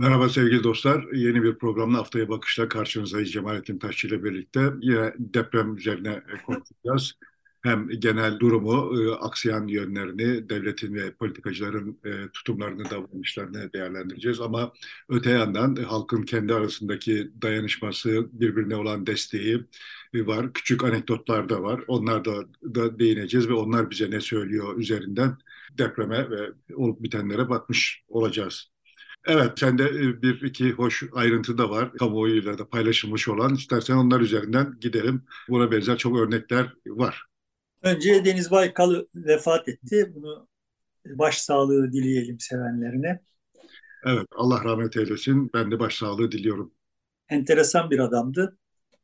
Merhaba sevgili dostlar. Yeni bir programla Haftaya Bakış'ta karşınızdayız Cemalettin Taşçı ile birlikte. Yine deprem üzerine konuşacağız. Hem genel durumu, e, aksayan yönlerini, devletin ve politikacıların e, tutumlarını, davranışlarını değerlendireceğiz. Ama öte yandan halkın kendi arasındaki dayanışması, birbirine olan desteği var. Küçük anekdotlar da var. Onlar da, da değineceğiz ve onlar bize ne söylüyor üzerinden depreme ve olup bitenlere bakmış olacağız. Evet, sende e, bir iki hoş ayrıntı da var. Kamuoyuyla da paylaşılmış olan. İstersen onlar üzerinden gidelim. Buna benzer çok örnekler var. Önce Deniz Baykal vefat etti. Bunu başsağlığı dileyelim sevenlerine. Evet, Allah rahmet eylesin. Ben de başsağlığı diliyorum. Enteresan bir adamdı.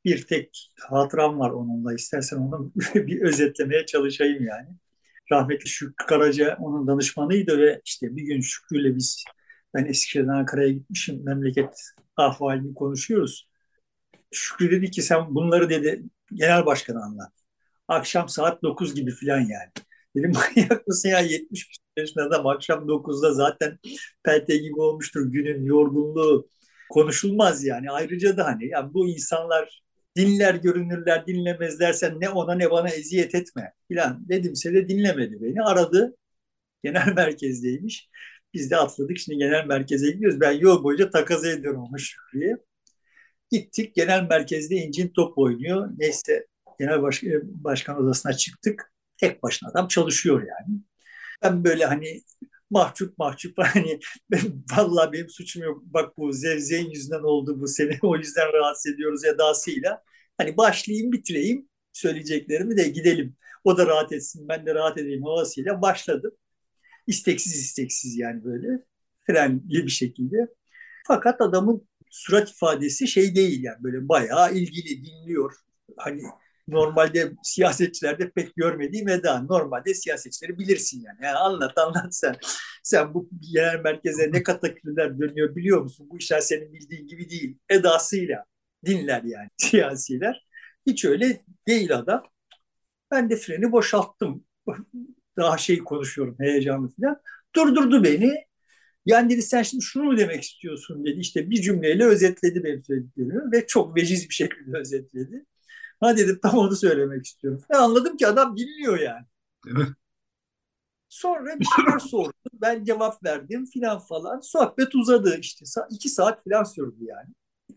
Bir tek hatıram var onunla. İstersen onu bir özetlemeye çalışayım yani. Rahmetli Şükrü Karaca onun danışmanıydı ve işte bir gün Şükrü'yle biz ben Eskişehir'den Ankara'ya gitmişim. Memleket ahvalini konuşuyoruz. Şükrü dedi ki sen bunları dedi genel başkanı anlat. Akşam saat 9 gibi falan yani. Dedim manyak mısın ya 70 yaşında adam akşam 9'da zaten pelte gibi olmuştur günün yorgunluğu konuşulmaz yani. Ayrıca da hani yani bu insanlar dinler görünürler dinlemezlersen ne ona ne bana eziyet etme filan dedimse de dinlemedi beni aradı genel merkezdeymiş biz de atladık. Şimdi genel merkeze gidiyoruz. Ben yol boyunca takaza ediyorum ama Şükrü'ye. Gittik. Genel merkezde incin top oynuyor. Neyse genel baş, başkan odasına çıktık. Tek başına adam çalışıyor yani. Ben böyle hani mahcup mahcup hani vallahi benim suçum yok. Bak bu zevzeğin yüzünden oldu bu seni. O yüzden rahatsız ediyoruz edasıyla. Hani başlayayım bitireyim söyleyeceklerimi de gidelim. O da rahat etsin ben de rahat edeyim havasıyla başladım isteksiz isteksiz yani böyle frenli bir şekilde. Fakat adamın surat ifadesi şey değil yani böyle bayağı ilgili dinliyor. Hani normalde siyasetçilerde pek görmediğim eda. Normalde siyasetçileri bilirsin yani. yani anlat anlat sen. Sen bu genel merkeze ne kataküller dönüyor biliyor musun? Bu işler senin bildiğin gibi değil. Edasıyla dinler yani siyasiler. Hiç öyle değil adam. Ben de freni boşalttım daha şey konuşuyorum heyecanlı falan. Durdurdu beni. Yani dedi sen şimdi şunu mu demek istiyorsun dedi. İşte bir cümleyle özetledi benim söylediklerimi ve çok veciz bir şekilde özetledi. Ha dedim tam onu söylemek istiyorum. Ve anladım ki adam dinliyor yani. Sonra bir şeyler sordu. Ben cevap verdim filan falan. Sohbet uzadı işte. iki saat filan sürdü yani.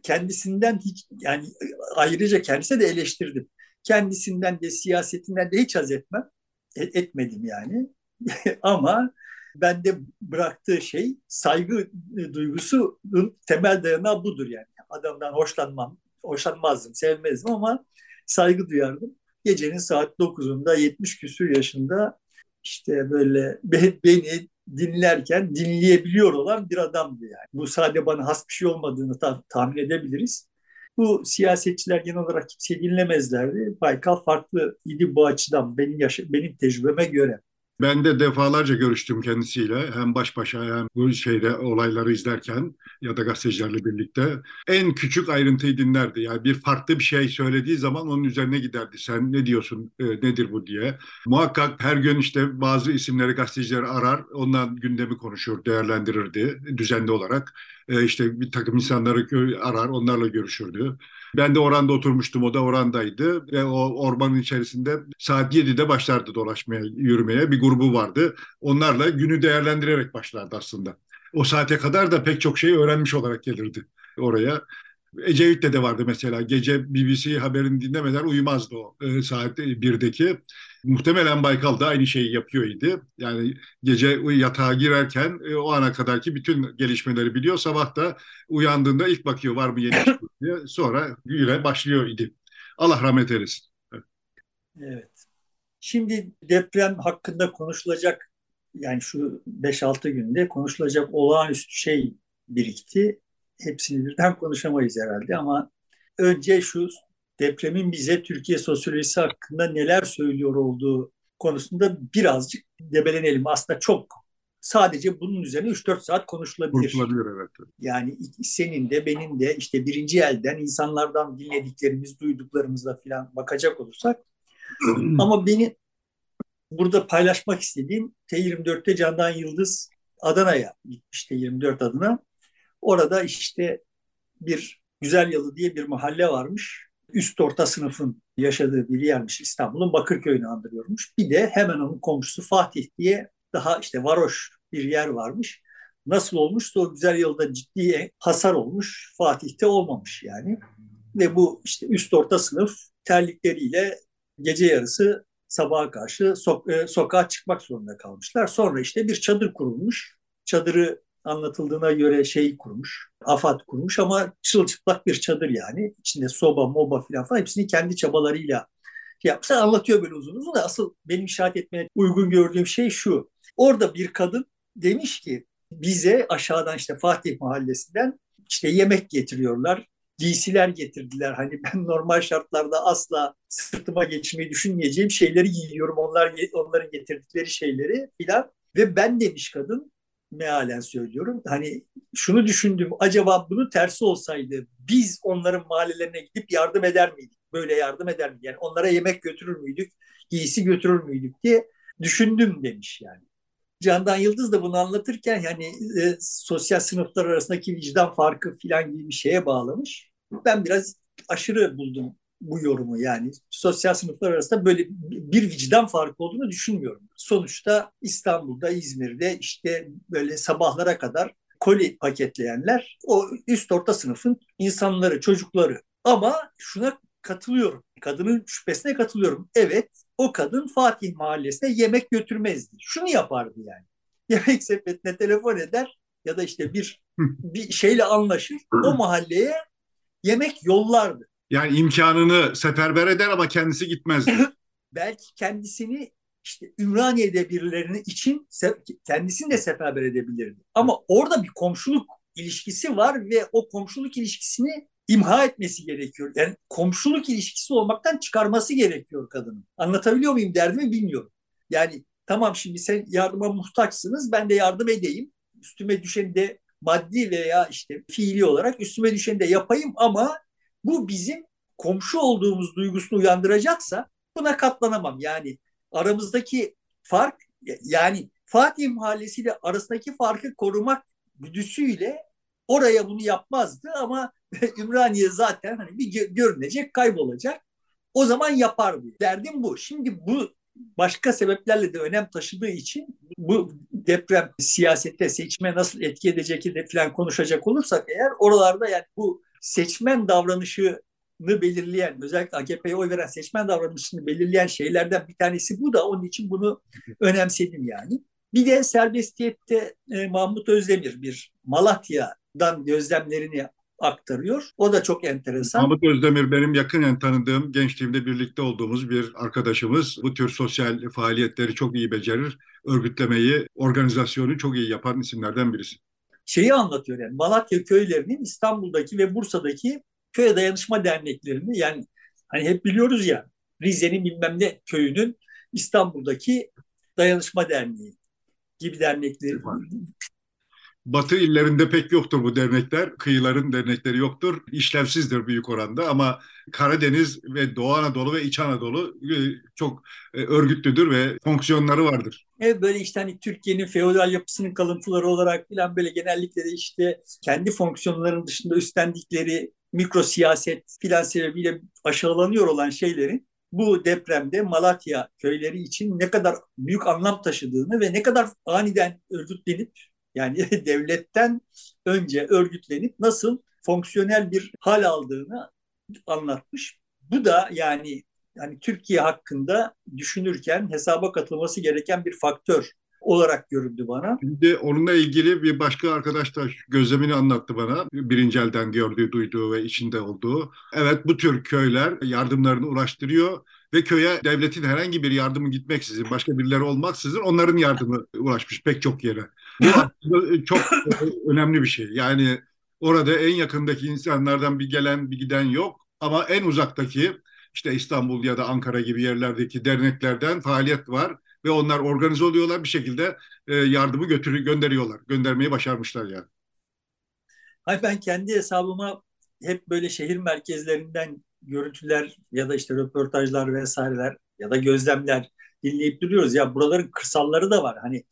Kendisinden hiç yani ayrıca kendisine de eleştirdim. Kendisinden de siyasetinden de hiç haz etmem. E, etmedim yani. Ama bende bıraktığı şey saygı duygusunun temel dayanağı budur yani. Adamdan hoşlanmam, hoşlanmazdım, sevmezdim ama saygı duyardım. Gecenin saat 9'unda 70 küsür yaşında işte böyle beni dinlerken dinleyebiliyor olan bir adamdı yani. Bu sadece bana has bir şey olmadığını ta- tahmin edebiliriz. Bu siyasetçiler genel olarak kimseyi dinlemezlerdi. Baykal farklı idi bu açıdan benim, yaş- benim tecrübeme göre. Ben de defalarca görüştüm kendisiyle. Hem baş başa hem bu şeyde olayları izlerken ya da gazetecilerle birlikte. En küçük ayrıntıyı dinlerdi. Yani bir farklı bir şey söylediği zaman onun üzerine giderdi. Sen ne diyorsun, e, nedir bu diye. Muhakkak her gün işte bazı isimleri gazeteciler arar. Ondan gündemi konuşur, değerlendirirdi düzenli olarak. E, işte bir takım insanları arar, onlarla görüşürdü. Ben de oranda oturmuştum, o da orandaydı. Ve o ormanın içerisinde saat 7'de başlardı dolaşmaya, yürümeye. Bir grubu vardı. Onlarla günü değerlendirerek başlardı aslında. O saate kadar da pek çok şey öğrenmiş olarak gelirdi oraya. Ecevit'te de vardı mesela. Gece BBC haberini dinlemeden uyumazdı o e, saat 1'deki. Muhtemelen Baykal da aynı şeyi yapıyor idi. Yani gece yatağa girerken e, o ana kadarki bütün gelişmeleri biliyor. Sabah da uyandığında ilk bakıyor var mı yeni diye. Sonra güne başlıyor idi. Allah rahmet eylesin. Evet. evet. Şimdi deprem hakkında konuşulacak yani şu 5-6 günde konuşulacak olağanüstü şey birikti. Hepsini birden konuşamayız herhalde ama önce şu depremin bize Türkiye sosyolojisi hakkında neler söylüyor olduğu konusunda birazcık debelenelim. Aslında çok sadece bunun üzerine 3-4 saat konuşulabilir. Konuşulabilir evet. Yani senin de benim de işte birinci elden insanlardan dinlediklerimiz, duyduklarımızla falan bakacak olursak ama beni burada paylaşmak istediğim T24'te Candan Yıldız Adana'ya gitmiş T24 adına. Orada işte bir Güzel Yalı diye bir mahalle varmış. Üst orta sınıfın yaşadığı bir yermiş İstanbul'un Bakırköy'ünü andırıyormuş. Bir de hemen onun komşusu Fatih diye daha işte varoş bir yer varmış. Nasıl olmuşsa o güzel yılda ciddi hasar olmuş. Fatih'te olmamış yani. Ve bu işte üst orta sınıf terlikleriyle gece yarısı sabaha karşı so- e, sokağa çıkmak zorunda kalmışlar. Sonra işte bir çadır kurulmuş. Çadırı anlatıldığına göre şey kurmuş, afat kurmuş ama çılçıplak bir çadır yani. İçinde soba, moba filan falan hepsini kendi çabalarıyla şey yapmışlar. Anlatıyor böyle uzun uzun da asıl benim işaret etmeye uygun gördüğüm şey şu. Orada bir kadın demiş ki bize aşağıdan işte Fatih Mahallesi'nden işte yemek getiriyorlar. Giysiler getirdiler. Hani ben normal şartlarda asla sırtıma geçmeyi düşünmeyeceğim şeyleri giyiyorum. Onlar onların getirdikleri şeyleri filan. Ve ben demiş kadın mealen söylüyorum. Hani şunu düşündüm. Acaba bunu tersi olsaydı biz onların mahallelerine gidip yardım eder miydik? Böyle yardım eder miydik? Yani onlara yemek götürür müydük? Giysi götürür müydük diye düşündüm demiş yani. Candan Yıldız da bunu anlatırken yani e, sosyal sınıflar arasındaki vicdan farkı filan gibi bir şeye bağlamış. Ben biraz aşırı buldum bu yorumu yani sosyal sınıflar arasında böyle bir vicdan farkı olduğunu düşünmüyorum. Sonuçta İstanbul'da, İzmir'de işte böyle sabahlara kadar koli paketleyenler o üst orta sınıfın insanları, çocukları. Ama şuna katılıyorum. Kadının şüphesine katılıyorum. Evet o kadın Fatih Mahallesi'ne yemek götürmezdi. Şunu yapardı yani. Yemek sepetine telefon eder ya da işte bir bir şeyle anlaşır. O mahalleye yemek yollardı. Yani imkanını seferber eder ama kendisi gitmez. Belki kendisini işte Ümraniye'de birilerinin için kendisini de seferber edebilirdi. Ama orada bir komşuluk ilişkisi var ve o komşuluk ilişkisini imha etmesi gerekiyor. Yani komşuluk ilişkisi olmaktan çıkarması gerekiyor kadının. Anlatabiliyor muyum derdimi bilmiyorum. Yani tamam şimdi sen yardıma muhtaçsınız ben de yardım edeyim. Üstüme düşeni de maddi veya işte fiili olarak üstüme düşeni de yapayım ama bu bizim komşu olduğumuz duygusunu uyandıracaksa buna katlanamam. Yani aramızdaki fark yani Fatih Mahallesi ile arasındaki farkı korumak güdüsüyle oraya bunu yapmazdı ama Ümraniye zaten hani bir görünecek, kaybolacak. O zaman yapardı. Derdim bu. Şimdi bu başka sebeplerle de önem taşıdığı için bu deprem siyasette seçime nasıl etki edecek de falan konuşacak olursak eğer oralarda yani bu seçmen davranışını belirleyen, özellikle AKP'ye oy veren seçmen davranışını belirleyen şeylerden bir tanesi bu da. Onun için bunu önemsedim yani. Bir de serbestiyette e, Mahmut Özdemir bir Malatya'dan gözlemlerini aktarıyor. O da çok enteresan. Mahmut Özdemir benim yakinen tanıdığım, gençliğimde birlikte olduğumuz bir arkadaşımız. Bu tür sosyal faaliyetleri çok iyi becerir. Örgütlemeyi, organizasyonu çok iyi yapan isimlerden birisi şeyi anlatıyor yani. Malatya köylerinin İstanbul'daki ve Bursa'daki köy dayanışma derneklerini yani hani hep biliyoruz ya Rize'nin bilmem ne köyünün İstanbul'daki dayanışma derneği gibi dernekleri Batı illerinde pek yoktur bu dernekler. Kıyıların dernekleri yoktur. İşlevsizdir büyük oranda ama Karadeniz ve Doğu Anadolu ve İç Anadolu e, çok e, örgütlüdür ve fonksiyonları vardır. Evet böyle işte hani Türkiye'nin feodal yapısının kalıntıları olarak falan böyle genellikle de işte kendi fonksiyonlarının dışında üstlendikleri mikro siyaset filan sebebiyle aşağılanıyor olan şeylerin bu depremde Malatya köyleri için ne kadar büyük anlam taşıdığını ve ne kadar aniden örgütlenip yani devletten önce örgütlenip nasıl fonksiyonel bir hal aldığını anlatmış. Bu da yani yani Türkiye hakkında düşünürken hesaba katılması gereken bir faktör olarak göründü bana. Şimdi onunla ilgili bir başka arkadaş da gözlemini anlattı bana. Birinci elden gördüğü, duyduğu ve içinde olduğu. Evet bu tür köyler yardımlarını ulaştırıyor ve köye devletin herhangi bir yardımı gitmeksizin, başka birileri olmaksızın onların yardımı ulaşmış pek çok yere. Bu aslında çok önemli bir şey. Yani orada en yakındaki insanlardan bir gelen bir giden yok ama en uzaktaki işte İstanbul ya da Ankara gibi yerlerdeki derneklerden faaliyet var ve onlar organize oluyorlar bir şekilde e, yardımı götürü gönderiyorlar. Göndermeyi başarmışlar yani. Hayır ben kendi hesabıma hep böyle şehir merkezlerinden görüntüler ya da işte röportajlar vesaireler ya da gözlemler dinleyip duruyoruz. Ya buraların kırsalları da var. Hani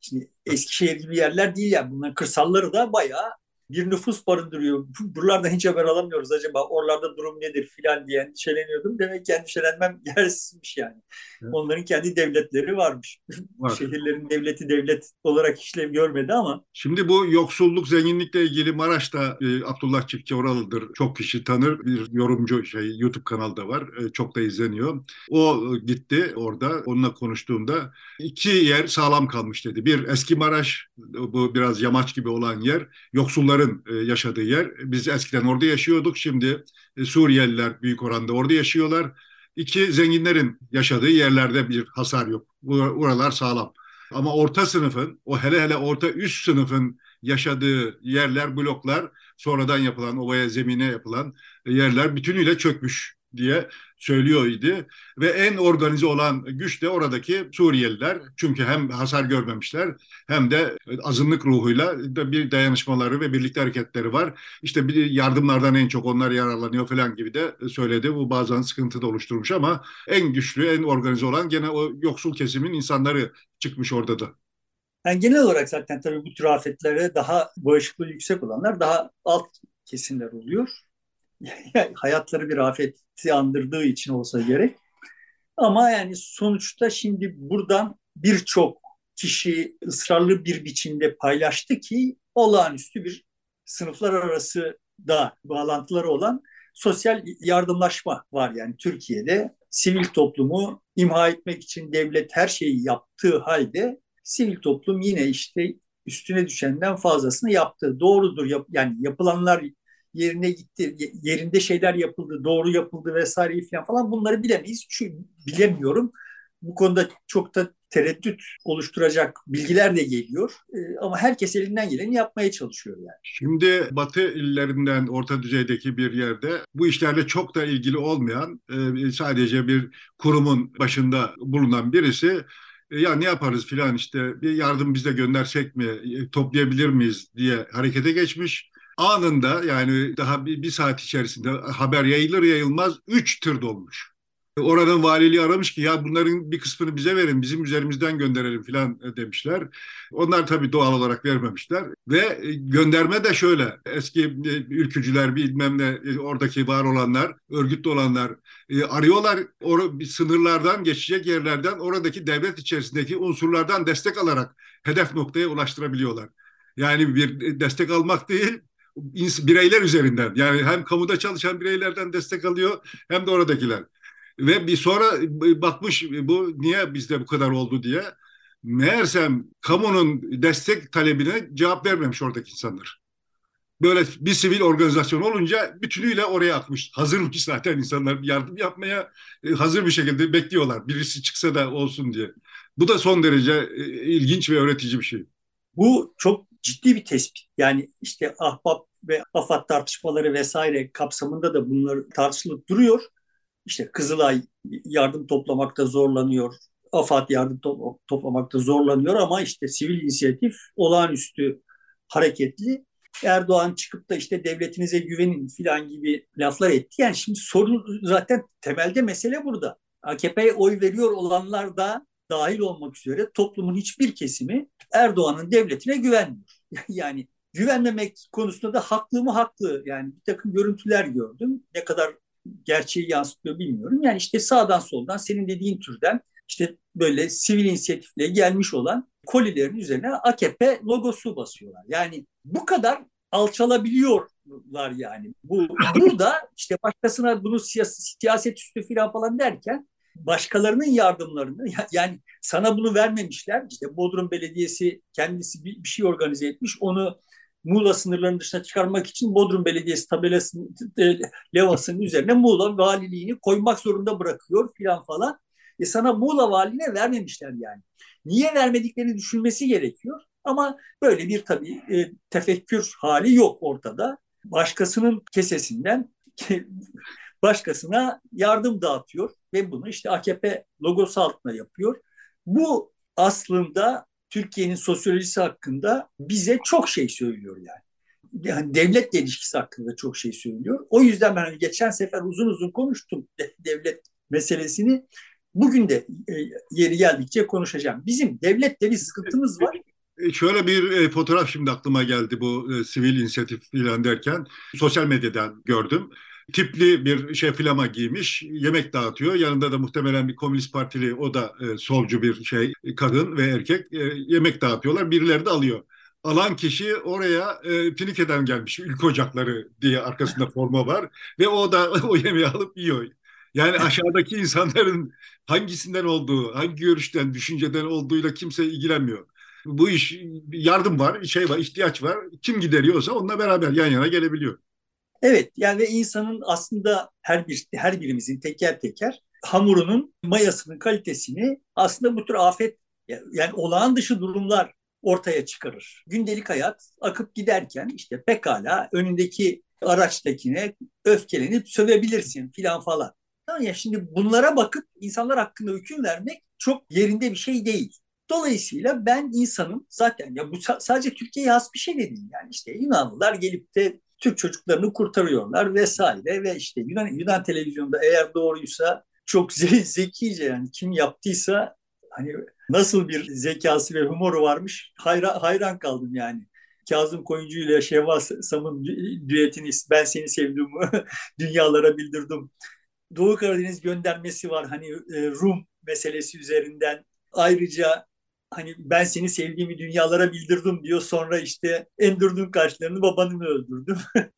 şimdi Eskişehir gibi yerler değil ya. Bunların kırsalları da bayağı bir nüfus barındırıyor. Buralardan hiç haber alamıyoruz acaba oralarda durum nedir filan diye endişeleniyordum. Demek ki endişelenmem yersizmiş yani. Evet. Onların kendi devletleri varmış. Var. Şehirlerin devleti devlet olarak işlev görmedi ama. Şimdi bu yoksulluk zenginlikle ilgili Maraş'ta e, Abdullah Çiftçi oralıdır. Çok kişi tanır. Bir yorumcu şey YouTube kanalda var. E, çok da izleniyor. O e, gitti orada. Onunla konuştuğumda iki yer sağlam kalmış dedi. Bir eski Maraş bu biraz yamaç gibi olan yer. Yoksulların e, yaşadığı yer. Biz eskiden orada yaşıyorduk. Şimdi e, Suriyeliler büyük oranda orada yaşıyorlar. İki, zenginlerin yaşadığı yerlerde bir hasar yok. Buralar sağlam. Ama orta sınıfın, o hele hele orta üst sınıfın yaşadığı yerler, bloklar, sonradan yapılan, ovaya zemine yapılan yerler bütünüyle çökmüş diye söylüyor idi. Ve en organize olan güç de oradaki Suriyeliler. Çünkü hem hasar görmemişler hem de azınlık ruhuyla bir dayanışmaları ve birlikte hareketleri var. İşte bir yardımlardan en çok onlar yararlanıyor falan gibi de söyledi. Bu bazen sıkıntı da oluşturmuş ama en güçlü, en organize olan gene o yoksul kesimin insanları çıkmış orada da. Yani genel olarak zaten tabii bu tür afetlere daha bağışıklığı yüksek olanlar daha alt kesimler oluyor. hayatları bir afeti andırdığı için olsa gerek. Ama yani sonuçta şimdi buradan birçok kişi ısrarlı bir biçimde paylaştı ki olağanüstü bir sınıflar arası da bağlantıları olan sosyal yardımlaşma var yani Türkiye'de sivil toplumu imha etmek için devlet her şeyi yaptığı halde sivil toplum yine işte üstüne düşenden fazlasını yaptı. Doğrudur yap, yani yapılanlar yerine gitti, yerinde şeyler yapıldı, doğru yapıldı vesaire falan falan bunları bilemeyiz. Çünkü bilemiyorum. Bu konuda çok da tereddüt oluşturacak bilgiler de geliyor. Ee, ama herkes elinden geleni yapmaya çalışıyor yani. Şimdi Batı illerinden orta düzeydeki bir yerde bu işlerle çok da ilgili olmayan e, sadece bir kurumun başında bulunan birisi e, ya ne yaparız filan işte bir yardım bize göndersek mi e, toplayabilir miyiz diye harekete geçmiş anında yani daha bir, bir saat içerisinde haber yayılır yayılmaz 3 tır dolmuş. Oranın valiliği aramış ki ya bunların bir kısmını bize verin, bizim üzerimizden gönderelim falan demişler. Onlar tabii doğal olarak vermemişler. Ve gönderme de şöyle, eski e, ülkücüler bilmem ne e, oradaki var olanlar, örgütlü olanlar e, arıyorlar or sınırlardan geçecek yerlerden oradaki devlet içerisindeki unsurlardan destek alarak hedef noktaya ulaştırabiliyorlar. Yani bir destek almak değil, bireyler üzerinden yani hem kamuda çalışan bireylerden destek alıyor hem de oradakiler. Ve bir sonra bakmış bu niye bizde bu kadar oldu diye. Meğersem kamunun destek talebine cevap vermemiş oradaki insanlar. Böyle bir sivil organizasyon olunca bütünüyle oraya akmış. Hazırmış zaten insanlar yardım yapmaya e, hazır bir şekilde bekliyorlar. Birisi çıksa da olsun diye. Bu da son derece e, ilginç ve öğretici bir şey. Bu çok ciddi bir tespit. Yani işte ahbap ve AFAD tartışmaları vesaire kapsamında da bunlar tartışılıp duruyor. İşte Kızılay yardım toplamakta zorlanıyor. AFAD yardım to- toplamakta zorlanıyor ama işte sivil inisiyatif olağanüstü hareketli. Erdoğan çıkıp da işte devletinize güvenin filan gibi laflar etti. Yani şimdi sorun zaten temelde mesele burada. AKP'ye oy veriyor olanlar da dahil olmak üzere toplumun hiçbir kesimi Erdoğan'ın devletine güvenmiyor. yani güvenmemek konusunda da haklı mı haklı. Yani bir takım görüntüler gördüm. Ne kadar gerçeği yansıtıyor bilmiyorum. Yani işte sağdan soldan senin dediğin türden işte böyle sivil inisiyatifle gelmiş olan kolilerin üzerine AKP logosu basıyorlar. Yani bu kadar alçalabiliyorlar yani. Bu burada işte başkasına bunu siyaset, siyaset üstü falan falan derken başkalarının yardımlarını yani sana bunu vermemişler. İşte Bodrum Belediyesi kendisi bir, bir şey organize etmiş. Onu Muğla sınırlarının dışına çıkarmak için Bodrum Belediyesi tabelasının e, levhasının üzerine Muğla valiliğini koymak zorunda bırakıyor filan falan. E sana Muğla valiliğine vermemişler yani. Niye vermediklerini düşünmesi gerekiyor. Ama böyle bir tabii e, tefekkür hali yok ortada. Başkasının kesesinden başkasına yardım dağıtıyor ve bunu işte AKP logosu altında yapıyor. Bu aslında Türkiye'nin sosyolojisi hakkında bize çok şey söylüyor yani. Yani devletle ilişkisi hakkında çok şey söylüyor. O yüzden ben hani geçen sefer uzun uzun konuştum devlet meselesini. Bugün de e, yeri geldikçe konuşacağım. Bizim devlette bir sıkıntımız var. E, şöyle bir e, fotoğraf şimdi aklıma geldi bu sivil inisiyatif filan derken. Sosyal medyadan gördüm. Tipli bir şey flama giymiş, yemek dağıtıyor. Yanında da muhtemelen bir komünist partili, o da e, solcu bir şey, kadın ve erkek e, yemek dağıtıyorlar. Birileri de alıyor alan kişi oraya e, Finike'den gelmiş ülke ocakları diye arkasında forma var ve o da o yemeği alıp yiyor. Yani aşağıdaki insanların hangisinden olduğu, hangi görüşten, düşünceden olduğuyla kimse ilgilenmiyor. Bu iş yardım var, şey var, ihtiyaç var. Kim gideriyorsa onunla beraber yan yana gelebiliyor. Evet yani insanın aslında her bir her birimizin teker teker hamurunun mayasının kalitesini aslında bu tür afet yani olağan dışı durumlar ortaya çıkarır. Gündelik hayat akıp giderken işte pekala önündeki araçtakine öfkelenip sövebilirsin filan falan. Tamam ya şimdi bunlara bakıp insanlar hakkında hüküm vermek çok yerinde bir şey değil. Dolayısıyla ben insanım zaten ya bu sadece Türkiye'ye has bir şey de değil. Yani işte Yunanlılar gelip de Türk çocuklarını kurtarıyorlar vesaire ve işte Yunan, Yunan televizyonda eğer doğruysa çok zekice yani kim yaptıysa hani nasıl bir zekası ve humoru varmış hayran, hayran kaldım yani. Kazım Koyuncu ile Şevval Sam'ın düetini ben seni sevdiğimi dünyalara bildirdim. Doğu Karadeniz göndermesi var hani e, Rum meselesi üzerinden. Ayrıca hani ben seni sevdiğimi dünyalara bildirdim diyor. Sonra işte endirdin kaşlarını babanı mı öldürdüm.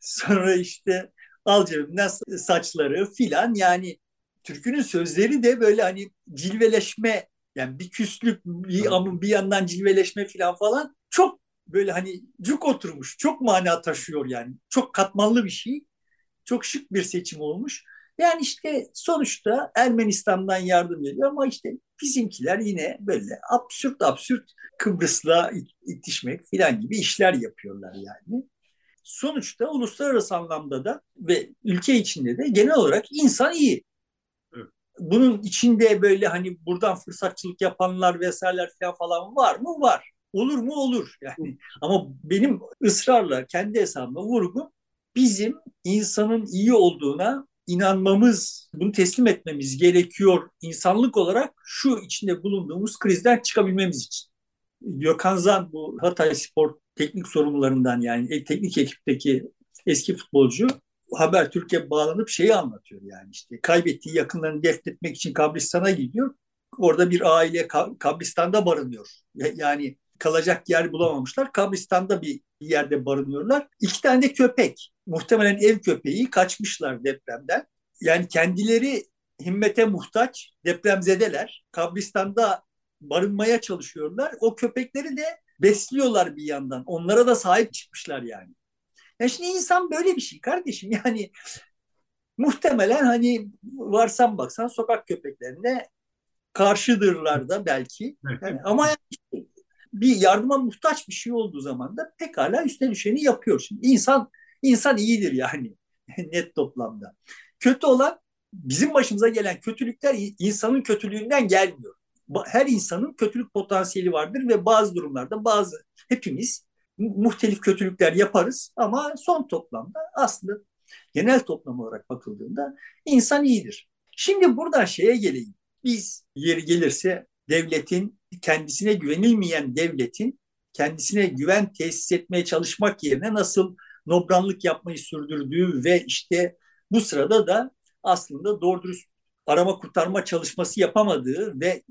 Sonra işte al cebimden saçları filan yani türkünün sözleri de böyle hani cilveleşme yani bir küslük bir, ama bir yandan cilveleşme falan falan çok böyle hani cuk oturmuş. Çok mana taşıyor yani. Çok katmanlı bir şey. Çok şık bir seçim olmuş. Yani işte sonuçta Ermenistan'dan yardım geliyor ama işte bizimkiler yine böyle absürt absürt Kıbrıs'la itişmek falan gibi işler yapıyorlar yani. Sonuçta uluslararası anlamda da ve ülke içinde de genel olarak insan iyi bunun içinde böyle hani buradan fırsatçılık yapanlar vesaireler falan var mı? Var. Olur mu? Olur. Yani ama benim ısrarla kendi hesabıma vurgum bizim insanın iyi olduğuna inanmamız, bunu teslim etmemiz gerekiyor insanlık olarak şu içinde bulunduğumuz krizden çıkabilmemiz için. Gökhan Zan bu Hatay Spor teknik sorumlularından yani teknik ekipteki eski futbolcu Haber Türkiye bağlanıp şeyi anlatıyor yani işte kaybettiği yakınlarını defnetmek için kabristan'a gidiyor. Orada bir aile kabristanda barınıyor. Yani kalacak yer bulamamışlar. Kabristanda bir yerde barınıyorlar. İki tane de köpek. Muhtemelen ev köpeği kaçmışlar depremden. Yani kendileri himmete muhtaç, depremzedeler. Kabristanda barınmaya çalışıyorlar. O köpekleri de besliyorlar bir yandan. Onlara da sahip çıkmışlar yani. Ya şimdi insan böyle bir şey kardeşim. Yani muhtemelen hani varsan baksan sokak köpeklerine karşıdırlar da belki. Yani ama yani bir yardıma muhtaç bir şey olduğu zaman da pekala üstüne düşeni yapıyor. Şimdi insan insan iyidir yani net toplamda. Kötü olan bizim başımıza gelen kötülükler insanın kötülüğünden gelmiyor. Her insanın kötülük potansiyeli vardır ve bazı durumlarda bazı hepimiz muhtelif kötülükler yaparız ama son toplamda aslında genel toplam olarak bakıldığında insan iyidir. Şimdi buradan şeye geleyim. Biz yeri gelirse devletin kendisine güvenilmeyen devletin kendisine güven tesis etmeye çalışmak yerine nasıl nobranlık yapmayı sürdürdüğü ve işte bu sırada da aslında doğru dürüst arama kurtarma çalışması yapamadığı ve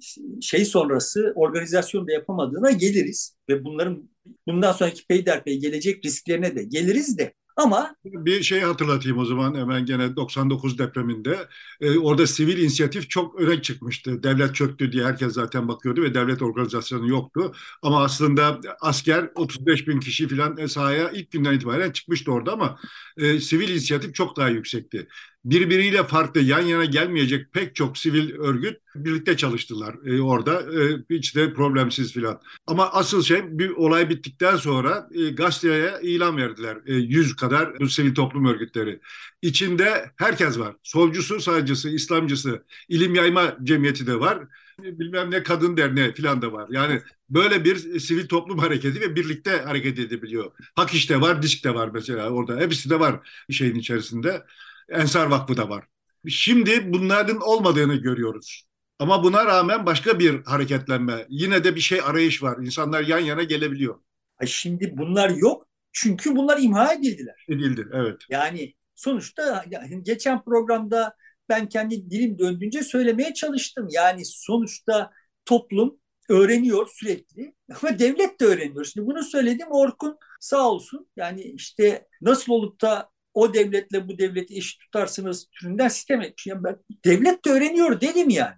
şey sonrası organizasyon da yapamadığına geliriz. Ve bunların bundan sonraki peyderpey gelecek risklerine de geliriz de ama bir şey hatırlatayım o zaman hemen gene 99 depreminde. Ee, orada sivil inisiyatif çok öne çıkmıştı. Devlet çöktü diye herkes zaten bakıyordu ve devlet organizasyonu yoktu. Ama aslında asker 35 bin kişi falan sahaya ilk günden itibaren çıkmıştı orada ama e, sivil inisiyatif çok daha yüksekti birbiriyle farklı yan yana gelmeyecek pek çok sivil örgüt birlikte çalıştılar e, orada. E, hiç de problemsiz filan. Ama asıl şey bir olay bittikten sonra e, gazeteye ilan verdiler. E, 100 kadar bu sivil toplum örgütleri. İçinde herkes var. Solcusu, sağcısı, İslamcısı, ilim yayma cemiyeti de var. Bilmem ne kadın derneği filan da var. Yani böyle bir sivil toplum hareketi ve birlikte hareket edebiliyor. Hak işte var, disk de var mesela orada. Hepsi de var şeyin içerisinde. Ensar Vakfı da var. Şimdi bunların olmadığını görüyoruz. Ama buna rağmen başka bir hareketlenme. Yine de bir şey arayış var. İnsanlar yan yana gelebiliyor. Şimdi bunlar yok. Çünkü bunlar imha edildiler. Edildi, evet. Yani sonuçta yani geçen programda ben kendi dilim döndüğünce söylemeye çalıştım. Yani sonuçta toplum öğreniyor sürekli ama devlet de öğreniyor. Şimdi bunu söyledim Orkun sağ olsun yani işte nasıl olup da o devletle bu devleti eşit tutarsınız türünden sistem etmiş. Yani ben, devlet de öğreniyor dedim yani.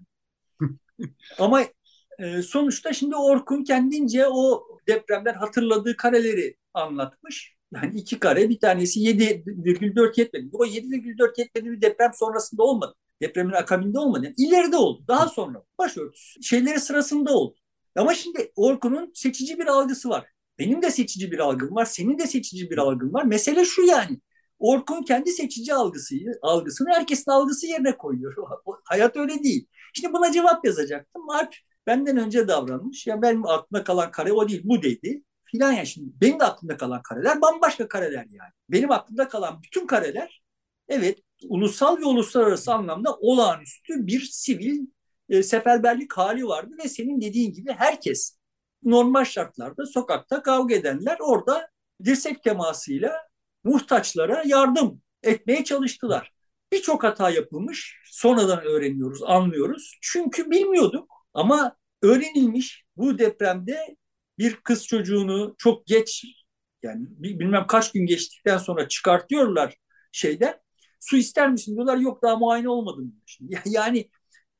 ama e, sonuçta şimdi Orkun kendince o depremden hatırladığı kareleri anlatmış. Yani iki kare bir tanesi 7,4 yetmedi. O 7,4 yetmedi bir deprem sonrasında olmadı. Depremin akabinde olmadı. Yani ileride oldu. Daha sonra başörtüsü şeyleri sırasında oldu. Ama şimdi Orkun'un seçici bir algısı var. Benim de seçici bir algım var. Senin de seçici bir algın var. Mesele şu yani. Orkun kendi seçici algısı, algısını herkesin algısı yerine koyuyor. Hayat öyle değil. Şimdi buna cevap yazacaktım. Alp benden önce davranmış. Ya benim aklımda kalan kare o değil bu dedi. Filan ya şimdi benim de aklımda kalan kareler bambaşka kareler yani. Benim aklımda kalan bütün kareler evet ulusal ve uluslararası anlamda olağanüstü bir sivil e, seferberlik hali vardı ve senin dediğin gibi herkes normal şartlarda sokakta kavga edenler orada dirsek temasıyla muhtaçlara yardım etmeye çalıştılar. Birçok hata yapılmış. Sonradan öğreniyoruz, anlıyoruz. Çünkü bilmiyorduk ama öğrenilmiş bu depremde bir kız çocuğunu çok geç yani bilmem kaç gün geçtikten sonra çıkartıyorlar şeyden. Su ister misin diyorlar. Yok daha muayene olmadım. Yani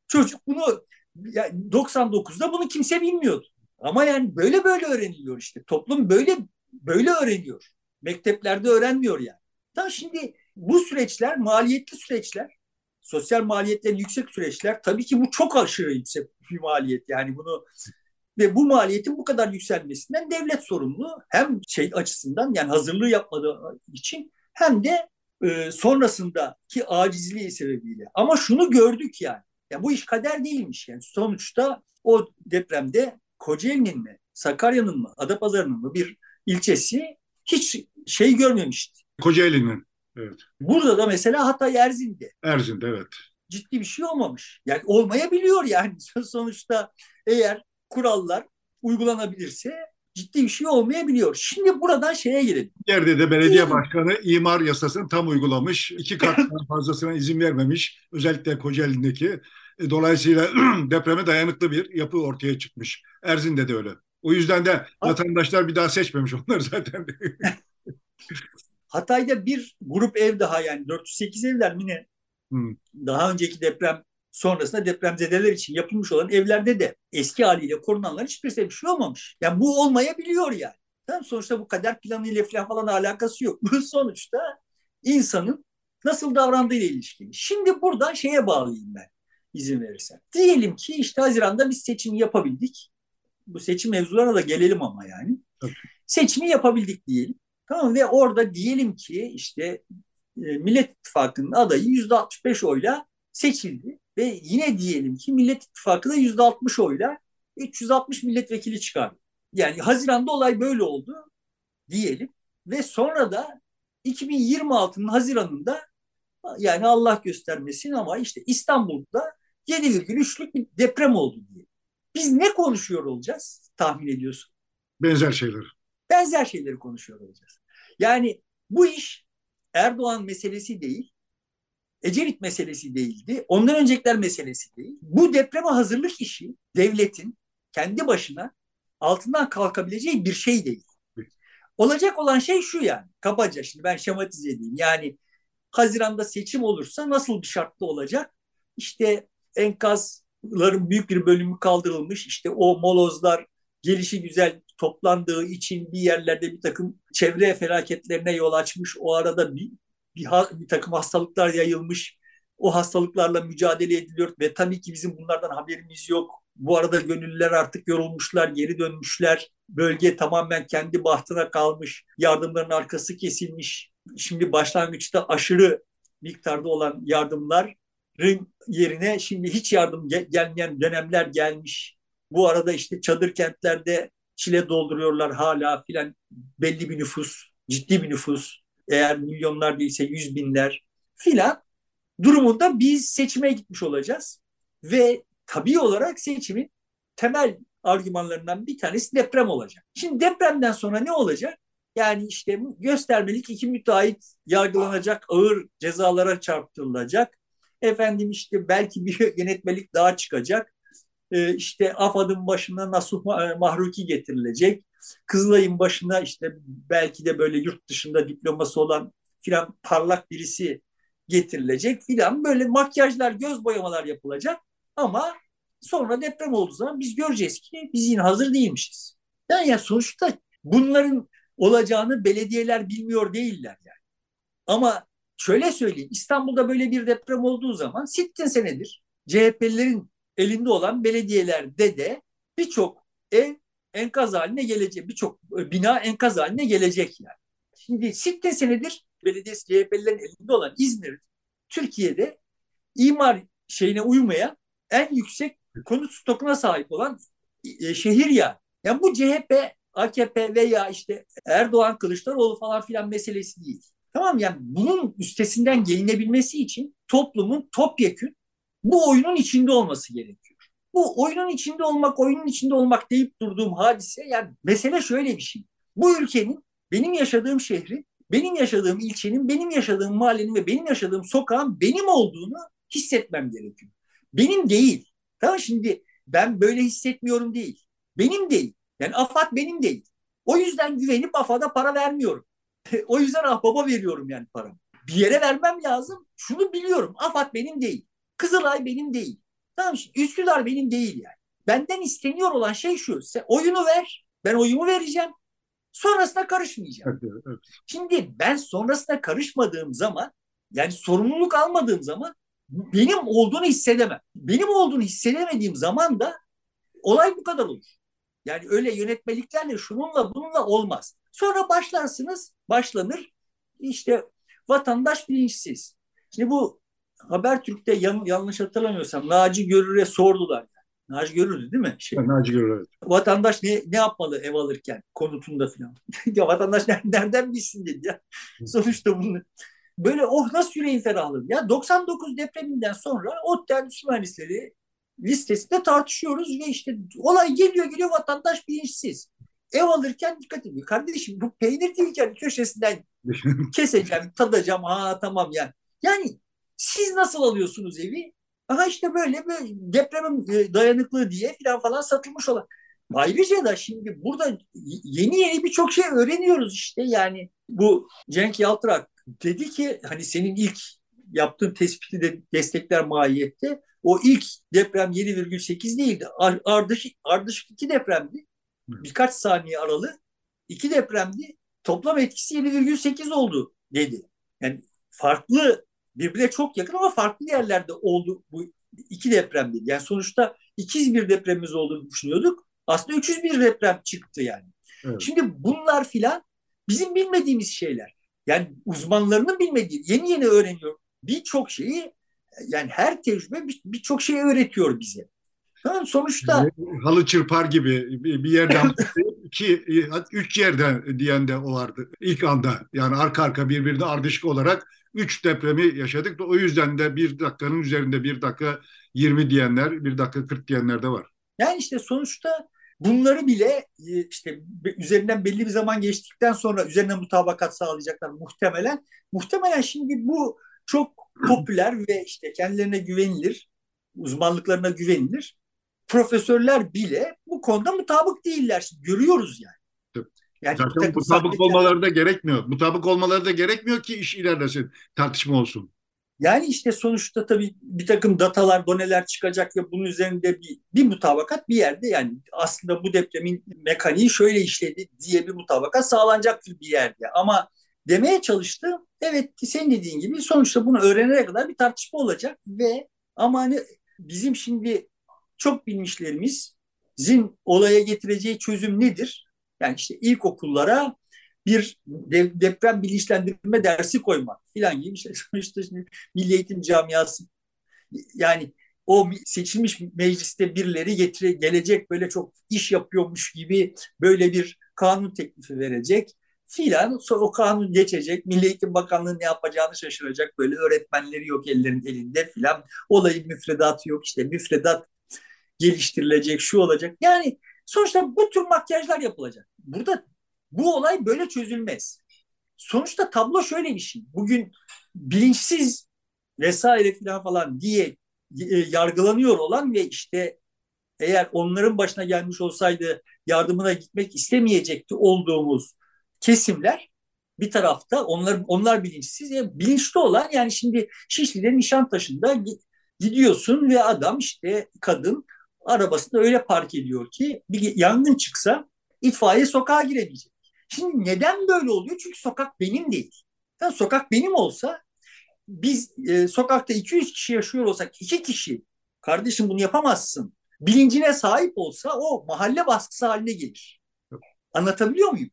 çocuk bunu yani 99'da bunu kimse bilmiyordu. Ama yani böyle böyle öğreniliyor işte. Toplum böyle böyle öğreniyor. Mekteplerde öğrenmiyor yani. Tam şimdi bu süreçler maliyetli süreçler. Sosyal maliyetlerin yüksek süreçler. Tabii ki bu çok aşırı yüksek bir maliyet. Yani bunu ve bu maliyetin bu kadar yükselmesinden devlet sorumlu. Hem şey açısından yani hazırlığı yapmadığı için hem de e, sonrasındaki acizliği sebebiyle. Ama şunu gördük yani. Ya bu iş kader değilmiş yani. Sonuçta o depremde Kocaeli'nin mi, Sakarya'nın mı, Adapazarı'nın mı bir ilçesi hiç şey görmemişti. Kocaeli'nin. Evet. Burada da mesela Hatay Erzin'de. Erzin'de evet. Ciddi bir şey olmamış. Yani olmayabiliyor yani sonuçta eğer kurallar uygulanabilirse ciddi bir şey olmayabiliyor. Şimdi buradan şeye girelim. Yerde de belediye başkanı imar yasasını tam uygulamış. iki kattan fazlasına izin vermemiş. Özellikle Kocaeli'ndeki. E, dolayısıyla depreme dayanıklı bir yapı ortaya çıkmış. Erzin'de de öyle. O yüzden de vatandaşlar bir daha seçmemiş onlar zaten. Hatay'da bir grup ev daha yani 408 evler mi ne? Hmm. Daha önceki deprem sonrasında depremzedeler için yapılmış olan evlerde de eski haliyle korunanların hiçbir bir şey olmamış. Yani bu olmayabiliyor yani. Tamam, sonuçta bu kader planı ile falan, alakası yok. Bu sonuçta insanın nasıl davrandığı ile ilişkili. Şimdi buradan şeye bağlayayım ben izin verirsen. Diyelim ki işte Haziran'da biz seçim yapabildik. Bu seçim mevzularına da gelelim ama yani. Seçimi yapabildik diyelim. Tamam ve orada diyelim ki işte e, Millet İttifakı'nın adayı yüzde 65 oyla seçildi. Ve yine diyelim ki Millet İttifakı da yüzde 60 oyla 360 milletvekili çıkardı. Yani Haziran'da olay böyle oldu diyelim. Ve sonra da 2026'nın Haziran'ında yani Allah göstermesin ama işte İstanbul'da 7,3'lük bir deprem oldu diye. Biz ne konuşuyor olacağız tahmin ediyorsun? Benzer şeyler. Benzer şeyleri konuşuyor olacağız. Yani bu iş Erdoğan meselesi değil, Ecevit meselesi değildi, ondan öncekiler meselesi değil. Bu depreme hazırlık işi devletin kendi başına altından kalkabileceği bir şey değil. Olacak olan şey şu yani, kabaca şimdi ben şematize edeyim. Yani Haziran'da seçim olursa nasıl bir şartlı olacak? İşte enkazların büyük bir bölümü kaldırılmış. İşte o molozlar gelişi güzel toplandığı için bir yerlerde bir takım çevre felaketlerine yol açmış. O arada bir, bir, bir takım hastalıklar yayılmış. O hastalıklarla mücadele ediliyor ve tabii ki bizim bunlardan haberimiz yok. Bu arada gönüllüler artık yorulmuşlar, geri dönmüşler. Bölge tamamen kendi bahtına kalmış. Yardımların arkası kesilmiş. Şimdi başlangıçta aşırı miktarda olan yardımlar yerine şimdi hiç yardım gel gelmeyen dönemler gelmiş. Bu arada işte çadır kentlerde çile dolduruyorlar hala filan belli bir nüfus, ciddi bir nüfus. Eğer milyonlar değilse yüz binler filan durumunda biz seçime gitmiş olacağız. Ve tabii olarak seçimin temel argümanlarından bir tanesi deprem olacak. Şimdi depremden sonra ne olacak? Yani işte göstermelik iki müteahhit yargılanacak, ağır cezalara çarptırılacak. Efendim işte belki bir yönetmelik daha çıkacak. Ee, işte AFAD'ın başına Nasuh Mahruki getirilecek. Kızılay'ın başına işte belki de böyle yurt dışında diploması olan filan parlak birisi getirilecek filan böyle makyajlar, göz boyamalar yapılacak ama sonra deprem olduğu zaman biz göreceğiz ki biz yine hazır değilmişiz. Yani, yani sonuçta bunların olacağını belediyeler bilmiyor değiller yani. Ama şöyle söyleyeyim İstanbul'da böyle bir deprem olduğu zaman sittin senedir CHP'lilerin elinde olan belediyelerde de birçok ev enkaz haline gelecek, birçok bina enkaz haline gelecek yani. Şimdi sittin senedir belediyesi CHP'lilerin elinde olan İzmir Türkiye'de imar şeyine uymayan en yüksek konut stokuna sahip olan e, şehir ya. Yani bu CHP, AKP veya işte Erdoğan, Kılıçdaroğlu falan filan meselesi değil. Tamam yani bunun üstesinden gelinebilmesi için toplumun topyekün bu oyunun içinde olması gerekiyor. Bu oyunun içinde olmak, oyunun içinde olmak deyip durduğum hadise yani mesele şöyle bir şey. Bu ülkenin, benim yaşadığım şehrin, benim yaşadığım ilçenin, benim yaşadığım mahallenin ve benim yaşadığım sokağın benim olduğunu hissetmem gerekiyor. Benim değil. Tamam şimdi ben böyle hissetmiyorum değil. Benim değil. Yani AFAD benim değil. O yüzden güvenip AFAD'a para vermiyorum. o yüzden ahbaba veriyorum yani paramı. Bir yere vermem lazım. Şunu biliyorum. AFAD benim değil. Kızılay benim değil. Tamam şimdi Üsküdar benim değil yani. Benden isteniyor olan şey şu. Sen oyunu ver. Ben oyumu vereceğim. Sonrasında karışmayacağım. Evet, evet. Şimdi ben sonrasında karışmadığım zaman yani sorumluluk almadığım zaman benim olduğunu hissedemem. Benim olduğunu hissedemediğim zaman da olay bu kadar olur. Yani öyle yönetmeliklerle şununla bununla olmaz. Sonra başlarsınız, başlanır. İşte vatandaş bilinçsiz. Şimdi bu Habertürk'te yan, yanlış hatırlamıyorsam Naci Görür'e sordular. Naci Görür'dü değil mi? Şey, Naci Görür evet. Vatandaş ne, ne yapmalı ev alırken konutunda falan. ya vatandaş nereden bilsin dedi ya. Sonuçta bunu böyle oh nasıl yüreğin ferahladı. Ya 99 depreminden sonra o endüstri mühendisleri listesinde tartışıyoruz ve işte olay geliyor geliyor vatandaş bilinçsiz. Ev alırken dikkat ediyor. Kardeşim bu peynir değilken köşesinden keseceğim, tadacağım. Ha tamam yani. Yani siz nasıl alıyorsunuz evi? Aha işte böyle böyle depremin e, dayanıklı diye falan falan satılmış olan. Ayrıca da şimdi burada yeni yeni birçok şey öğreniyoruz işte yani bu Cenk Yaltırak dedi ki hani senin ilk yaptığın tespiti de destekler mahiyette o ilk deprem 7,8 değildi. Ardışık, ardışık iki depremdi. Birkaç saniye aralı iki depremdi. Toplam etkisi 7,8 oldu dedi. Yani farklı birbirine çok yakın ama farklı yerlerde oldu bu iki deprem değil. Yani sonuçta ikiz bir depremimiz olduğunu düşünüyorduk. Aslında 301 deprem çıktı yani. Evet. Şimdi bunlar filan bizim bilmediğimiz şeyler. Yani uzmanlarının bilmediği, yeni yeni öğreniyor. Birçok şeyi yani her tecrübe birçok bir şey öğretiyor bize. Tamam sonuçta halı çırpar gibi bir yerden iki üç yerden diyen de o vardı ilk anda yani arka arka birbirine ardışık olarak üç depremi yaşadık. O yüzden de bir dakikanın üzerinde bir dakika 20 diyenler, bir dakika 40 diyenler de var. Yani işte sonuçta bunları bile e, işte üzerinden belli bir zaman geçtikten sonra üzerine mutabakat sağlayacaklar muhtemelen. Muhtemelen şimdi bu çok popüler ve işte kendilerine güvenilir, uzmanlıklarına güvenilir. Profesörler bile bu konuda mutabık değiller. Şimdi görüyoruz yani. Yani Zaten mutabık olmaları da gerekmiyor. Mutabık olmaları da gerekmiyor ki iş ilerlesin, tartışma olsun. Yani işte sonuçta tabii bir takım datalar, doneler çıkacak ve bunun üzerinde bir, bir mutabakat bir yerde yani aslında bu depremin mekaniği şöyle işledi diye bir mutabakat sağlanacaktır bir yerde. Ama demeye çalıştı. Evet senin dediğin gibi sonuçta bunu öğrenene kadar bir tartışma olacak ve ama hani bizim şimdi çok bilmişlerimizin olaya getireceği çözüm nedir? Yani işte ilkokullara bir deprem bilinçlendirme dersi koymak filan gibi şey. Sonuçta şimdi Milli Eğitim Camiası yani o seçilmiş mecliste birileri getire, gelecek böyle çok iş yapıyormuş gibi böyle bir kanun teklifi verecek filan. Sonra o kanun geçecek. Milli Eğitim Bakanlığı ne yapacağını şaşıracak. Böyle öğretmenleri yok ellerin elinde filan. Olayın müfredatı yok. işte müfredat geliştirilecek, şu olacak. Yani sonuçta bu tür makyajlar yapılacak. Burada bu olay böyle çözülmez. Sonuçta tablo şöyle bir şey. Bugün bilinçsiz vesaire falan falan diye e, yargılanıyor olan ve işte eğer onların başına gelmiş olsaydı yardımına gitmek istemeyecekti olduğumuz kesimler bir tarafta onlar onlar bilinçsiz yani bilinçli olan yani şimdi Şişli'de Nişantaşı'nda gidiyorsun ve adam işte kadın arabasını öyle park ediyor ki bir yangın çıksa itfaiye sokağa girebilecek. Şimdi neden böyle oluyor? Çünkü sokak benim değil. Yani sokak benim olsa biz e, sokakta 200 kişi yaşıyor olsak iki kişi kardeşim bunu yapamazsın bilincine sahip olsa o mahalle baskısı haline gelir. Anlatabiliyor muyum?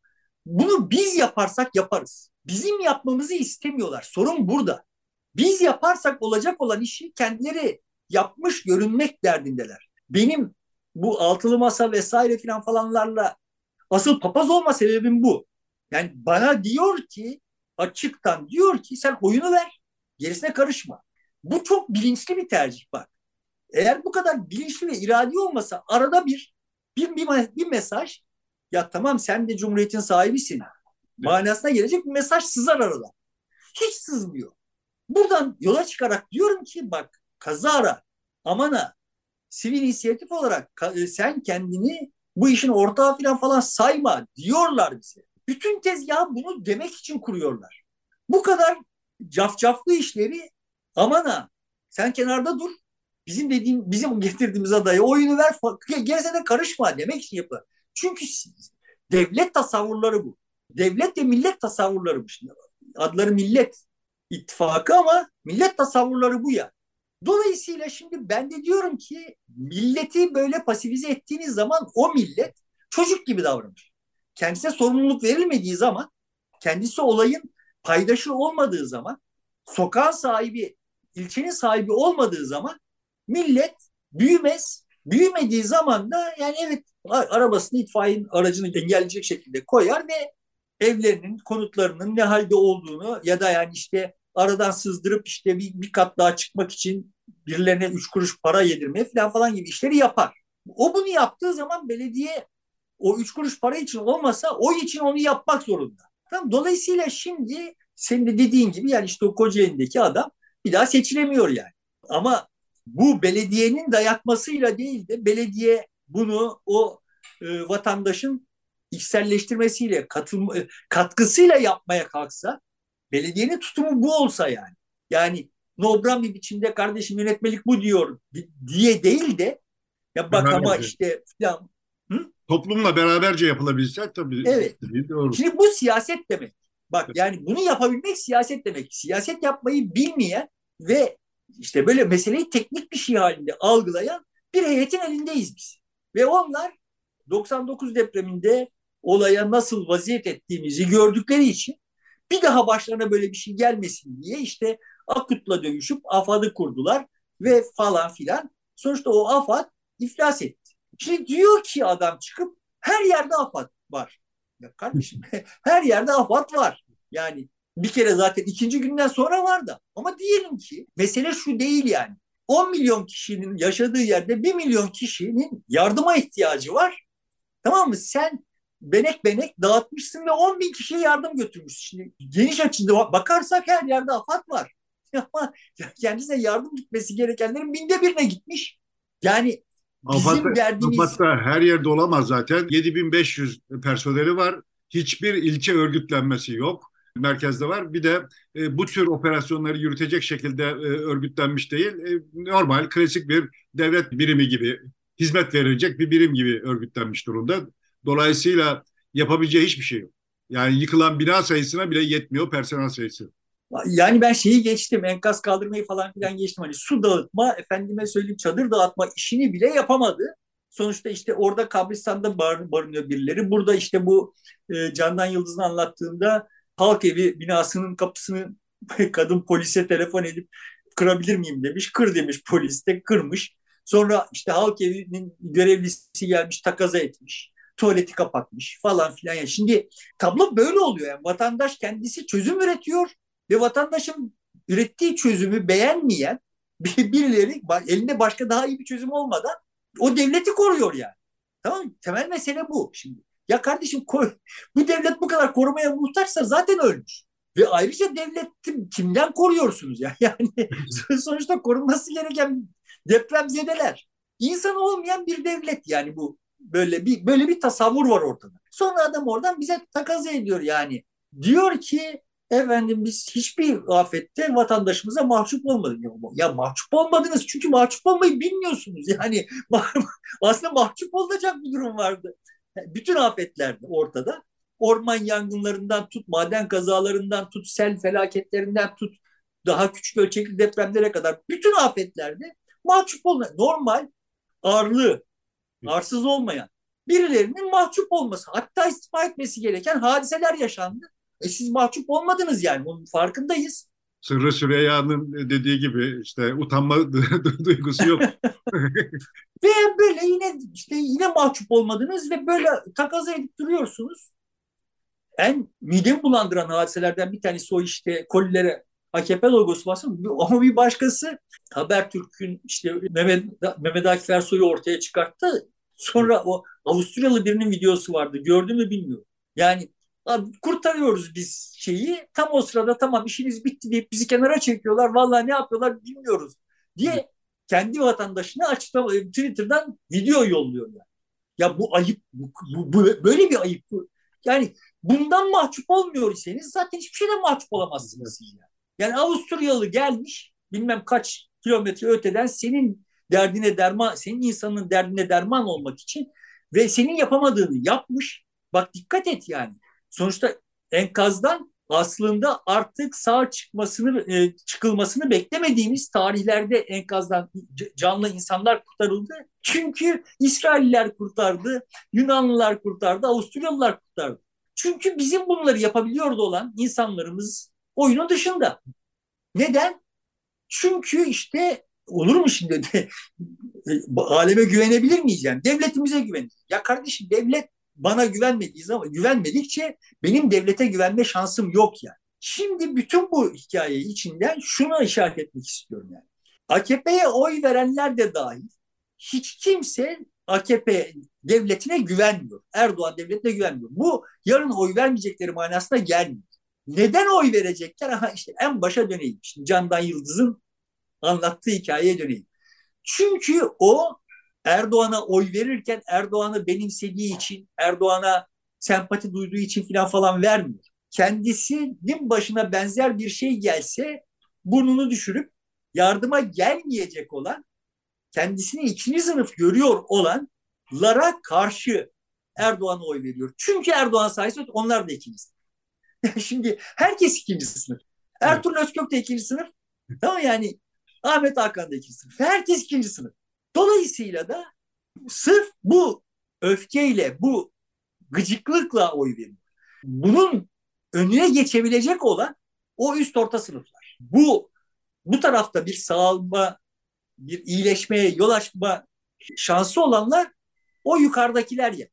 Bunu biz yaparsak yaparız. Bizim yapmamızı istemiyorlar. Sorun burada. Biz yaparsak olacak olan işi kendileri yapmış görünmek derdindeler. Benim bu altılı masa vesaire filan falanlarla asıl papaz olma sebebim bu. Yani bana diyor ki açıktan diyor ki sen oyunu ver gerisine karışma. Bu çok bilinçli bir tercih bak. Eğer bu kadar bilinçli ve iradi olmasa arada bir bir, bir, bir mesaj ya tamam sen de cumhuriyetin sahibisin manasına gelecek bir mesaj sızar arada. Hiç sızmıyor. Buradan yola çıkarak diyorum ki bak kazara amana sivil inisiyatif olarak e, sen kendini bu işin ortağı falan falan sayma diyorlar bize. Bütün tezgahı bunu demek için kuruyorlar. Bu kadar cafcaflı işleri amana sen kenarda dur bizim dediğim bizim getirdiğimiz adaya oyunu ver gerisine karışma demek için yapıyor. Çünkü devlet tasavvurları bu. Devlet ve millet tasavvurları bu. Şimdi adları millet ittifakı ama millet tasavvurları bu ya. Dolayısıyla şimdi ben de diyorum ki milleti böyle pasifize ettiğiniz zaman o millet çocuk gibi davranır. Kendisine sorumluluk verilmediği zaman, kendisi olayın paydaşı olmadığı zaman, sokağın sahibi, ilçenin sahibi olmadığı zaman millet büyümez. Büyümediği zaman da yani evet arabasını itfaiyenin aracını engelleyecek şekilde koyar ve evlerinin, konutlarının ne halde olduğunu ya da yani işte aradan sızdırıp işte bir, bir kat daha çıkmak için birilerine üç kuruş para yedirmeye falan falan gibi işleri yapar. O bunu yaptığı zaman belediye o üç kuruş para için olmasa o için onu yapmak zorunda. Tamam. Dolayısıyla şimdi senin de dediğin gibi yani işte o Kocaeli'ndeki adam bir daha seçilemiyor yani. Ama bu belediyenin dayatmasıyla değil de belediye bunu o e, vatandaşın içselleştirmesiyle, katılma, e, katkısıyla yapmaya kalksa, belediyenin tutumu bu olsa yani. Yani nobran bir biçimde kardeşim yönetmelik bu diyor diye değil de ya bak ama işte falan. Hı? Toplumla beraberce yapılabilse tabii. Evet. Doğru. Şimdi bu siyaset demek. Bak yani bunu yapabilmek siyaset demek. Siyaset yapmayı bilmeyen ve işte böyle meseleyi teknik bir şey halinde algılayan bir heyetin elindeyiz biz. Ve onlar 99 depreminde olaya nasıl vaziyet ettiğimizi gördükleri için bir daha başlarına böyle bir şey gelmesin diye işte Akut'la dövüşüp AFAD'ı kurdular ve falan filan. Sonuçta o AFAD iflas etti. Şimdi diyor ki adam çıkıp her yerde AFAD var. Ya kardeşim her yerde AFAD var. Yani bir kere zaten ikinci günden sonra vardı. Ama diyelim ki mesele şu değil yani. 10 milyon kişinin yaşadığı yerde 1 milyon kişinin yardıma ihtiyacı var. Tamam mı? Sen benek benek dağıtmışsın ve 10 bin kişiye yardım götürmüşsün. Şimdi geniş açıda bakarsak her yerde afat var. Ama kendisine yardım gitmesi gerekenlerin binde birine gitmiş. Yani bizim Afat, derdimiz... Afat'ta her yerde olamaz zaten. 7500 personeli var. Hiçbir ilçe örgütlenmesi yok merkezde var. Bir de e, bu tür operasyonları yürütecek şekilde e, örgütlenmiş değil. E, normal, klasik bir devlet birimi gibi, hizmet verilecek bir birim gibi örgütlenmiş durumda. Dolayısıyla yapabileceği hiçbir şey yok. Yani yıkılan bina sayısına bile yetmiyor personel sayısı. Yani ben şeyi geçtim, enkaz kaldırmayı falan filan geçtim. Hani su dağıtma, efendime söyleyeyim çadır dağıtma işini bile yapamadı. Sonuçta işte orada kabristan'da bar, barınıyor birileri. Burada işte bu e, Candan Yıldız'ın anlattığında halk evi binasının kapısını kadın polise telefon edip kırabilir miyim demiş. Kır demiş polis de kırmış. Sonra işte halk evinin görevlisi gelmiş takaza etmiş. Tuvaleti kapatmış falan filan. Yani şimdi tablo böyle oluyor. Yani vatandaş kendisi çözüm üretiyor ve vatandaşın ürettiği çözümü beğenmeyen birileri elinde başka daha iyi bir çözüm olmadan O devleti koruyor yani. Tamam mı? Temel mesele bu şimdi. Ya kardeşim koy, bu devlet bu kadar korumaya muhtaçsa zaten ölmüş. Ve ayrıca devleti kimden koruyorsunuz ya? Yani sonuçta korunması gereken depremzedeler. İnsan olmayan bir devlet yani bu böyle bir böyle bir tasavvur var ortada. Sonra adam oradan bize takas ediyor yani. Diyor ki efendim biz hiçbir afette vatandaşımıza mahcup olmadık. Ya mahcup olmadınız çünkü mahcup olmayı bilmiyorsunuz. Yani aslında mahcup olacak bir durum vardı. Bütün afetlerde ortada. Orman yangınlarından tut, maden kazalarından tut, sel felaketlerinden tut, daha küçük ölçekli depremlere kadar bütün afetlerde mahcup olmayan, normal, ağırlığı, arsız olmayan birilerinin mahcup olması, hatta istifa etmesi gereken hadiseler yaşandı. E siz mahcup olmadınız yani, bunun farkındayız. Sırrı Süreyya'nın dediği gibi işte utanma duygusu yok. ve böyle yine işte yine mahcup olmadınız ve böyle takas edip duruyorsunuz. En midemi bulandıran hadiselerden bir tanesi o işte kolilere AKP logosu var ama bir başkası Habertürk'ün işte Mehmet, Mehmet Akif Ersoy'u ortaya çıkarttı. Sonra o Avusturyalı birinin videosu vardı. Gördün mü bilmiyorum. Yani kurtarıyoruz biz şeyi. Tam o sırada tamam işiniz bitti deyip bizi kenara çekiyorlar. Vallahi ne yapıyorlar bilmiyoruz diye kendi vatandaşına açıklama Twitter'dan video yolluyor yani. Ya bu ayıp bu, bu, böyle bir ayıp. Yani bundan mahcup olmuyor iseniz zaten hiçbir şeyden mahcup olamazsınız yani. Yani Avusturyalı gelmiş bilmem kaç kilometre öteden senin derdine derman, senin insanın derdine derman olmak için ve senin yapamadığını yapmış. Bak dikkat et yani. Sonuçta enkazdan aslında artık sağ çıkmasını e, çıkılmasını beklemediğimiz tarihlerde enkazdan canlı insanlar kurtarıldı. Çünkü İsrailler kurtardı, Yunanlılar kurtardı, Avusturyalılar kurtardı. Çünkü bizim bunları yapabiliyordu olan insanlarımız oyunun dışında. Neden? Çünkü işte olur mu şimdi de, aleme güvenebilir miyiz yani? Devletimize güven. Ya kardeşim devlet bana güvenmediği zaman güvenmedikçe benim devlete güvenme şansım yok yani. Şimdi bütün bu hikaye içinden şunu işaret etmek istiyorum yani. AKP'ye oy verenler de dahil hiç kimse AKP devletine güvenmiyor. Erdoğan devletine güvenmiyor. Bu yarın oy vermeyecekleri manasına gelmiyor. Neden oy verecekler? Aha işte en başa döneyim. Şimdi Candan Yıldız'ın anlattığı hikayeye döneyim. Çünkü o Erdoğan'a oy verirken Erdoğan'ı benimsediği için, Erdoğan'a sempati duyduğu için falan falan vermiyor. Kendisinin başına benzer bir şey gelse burnunu düşürüp yardıma gelmeyecek olan, kendisini ikinci sınıf görüyor olanlara karşı Erdoğan'a oy veriyor. Çünkü Erdoğan sayesinde onlar da ikinci sınıf. Şimdi herkes ikinci sınıf. Ertuğrul Özkök de ikinci sınıf. Tamam yani Ahmet Hakan da ikinci sınıf. Herkes ikinci sınıf. Dolayısıyla da sırf bu öfkeyle, bu gıcıklıkla oy veriyor. Bunun önüne geçebilecek olan o üst orta sınıflar. Bu bu tarafta bir sağalma, bir iyileşmeye yol açma şansı olanlar o yukarıdakiler ya.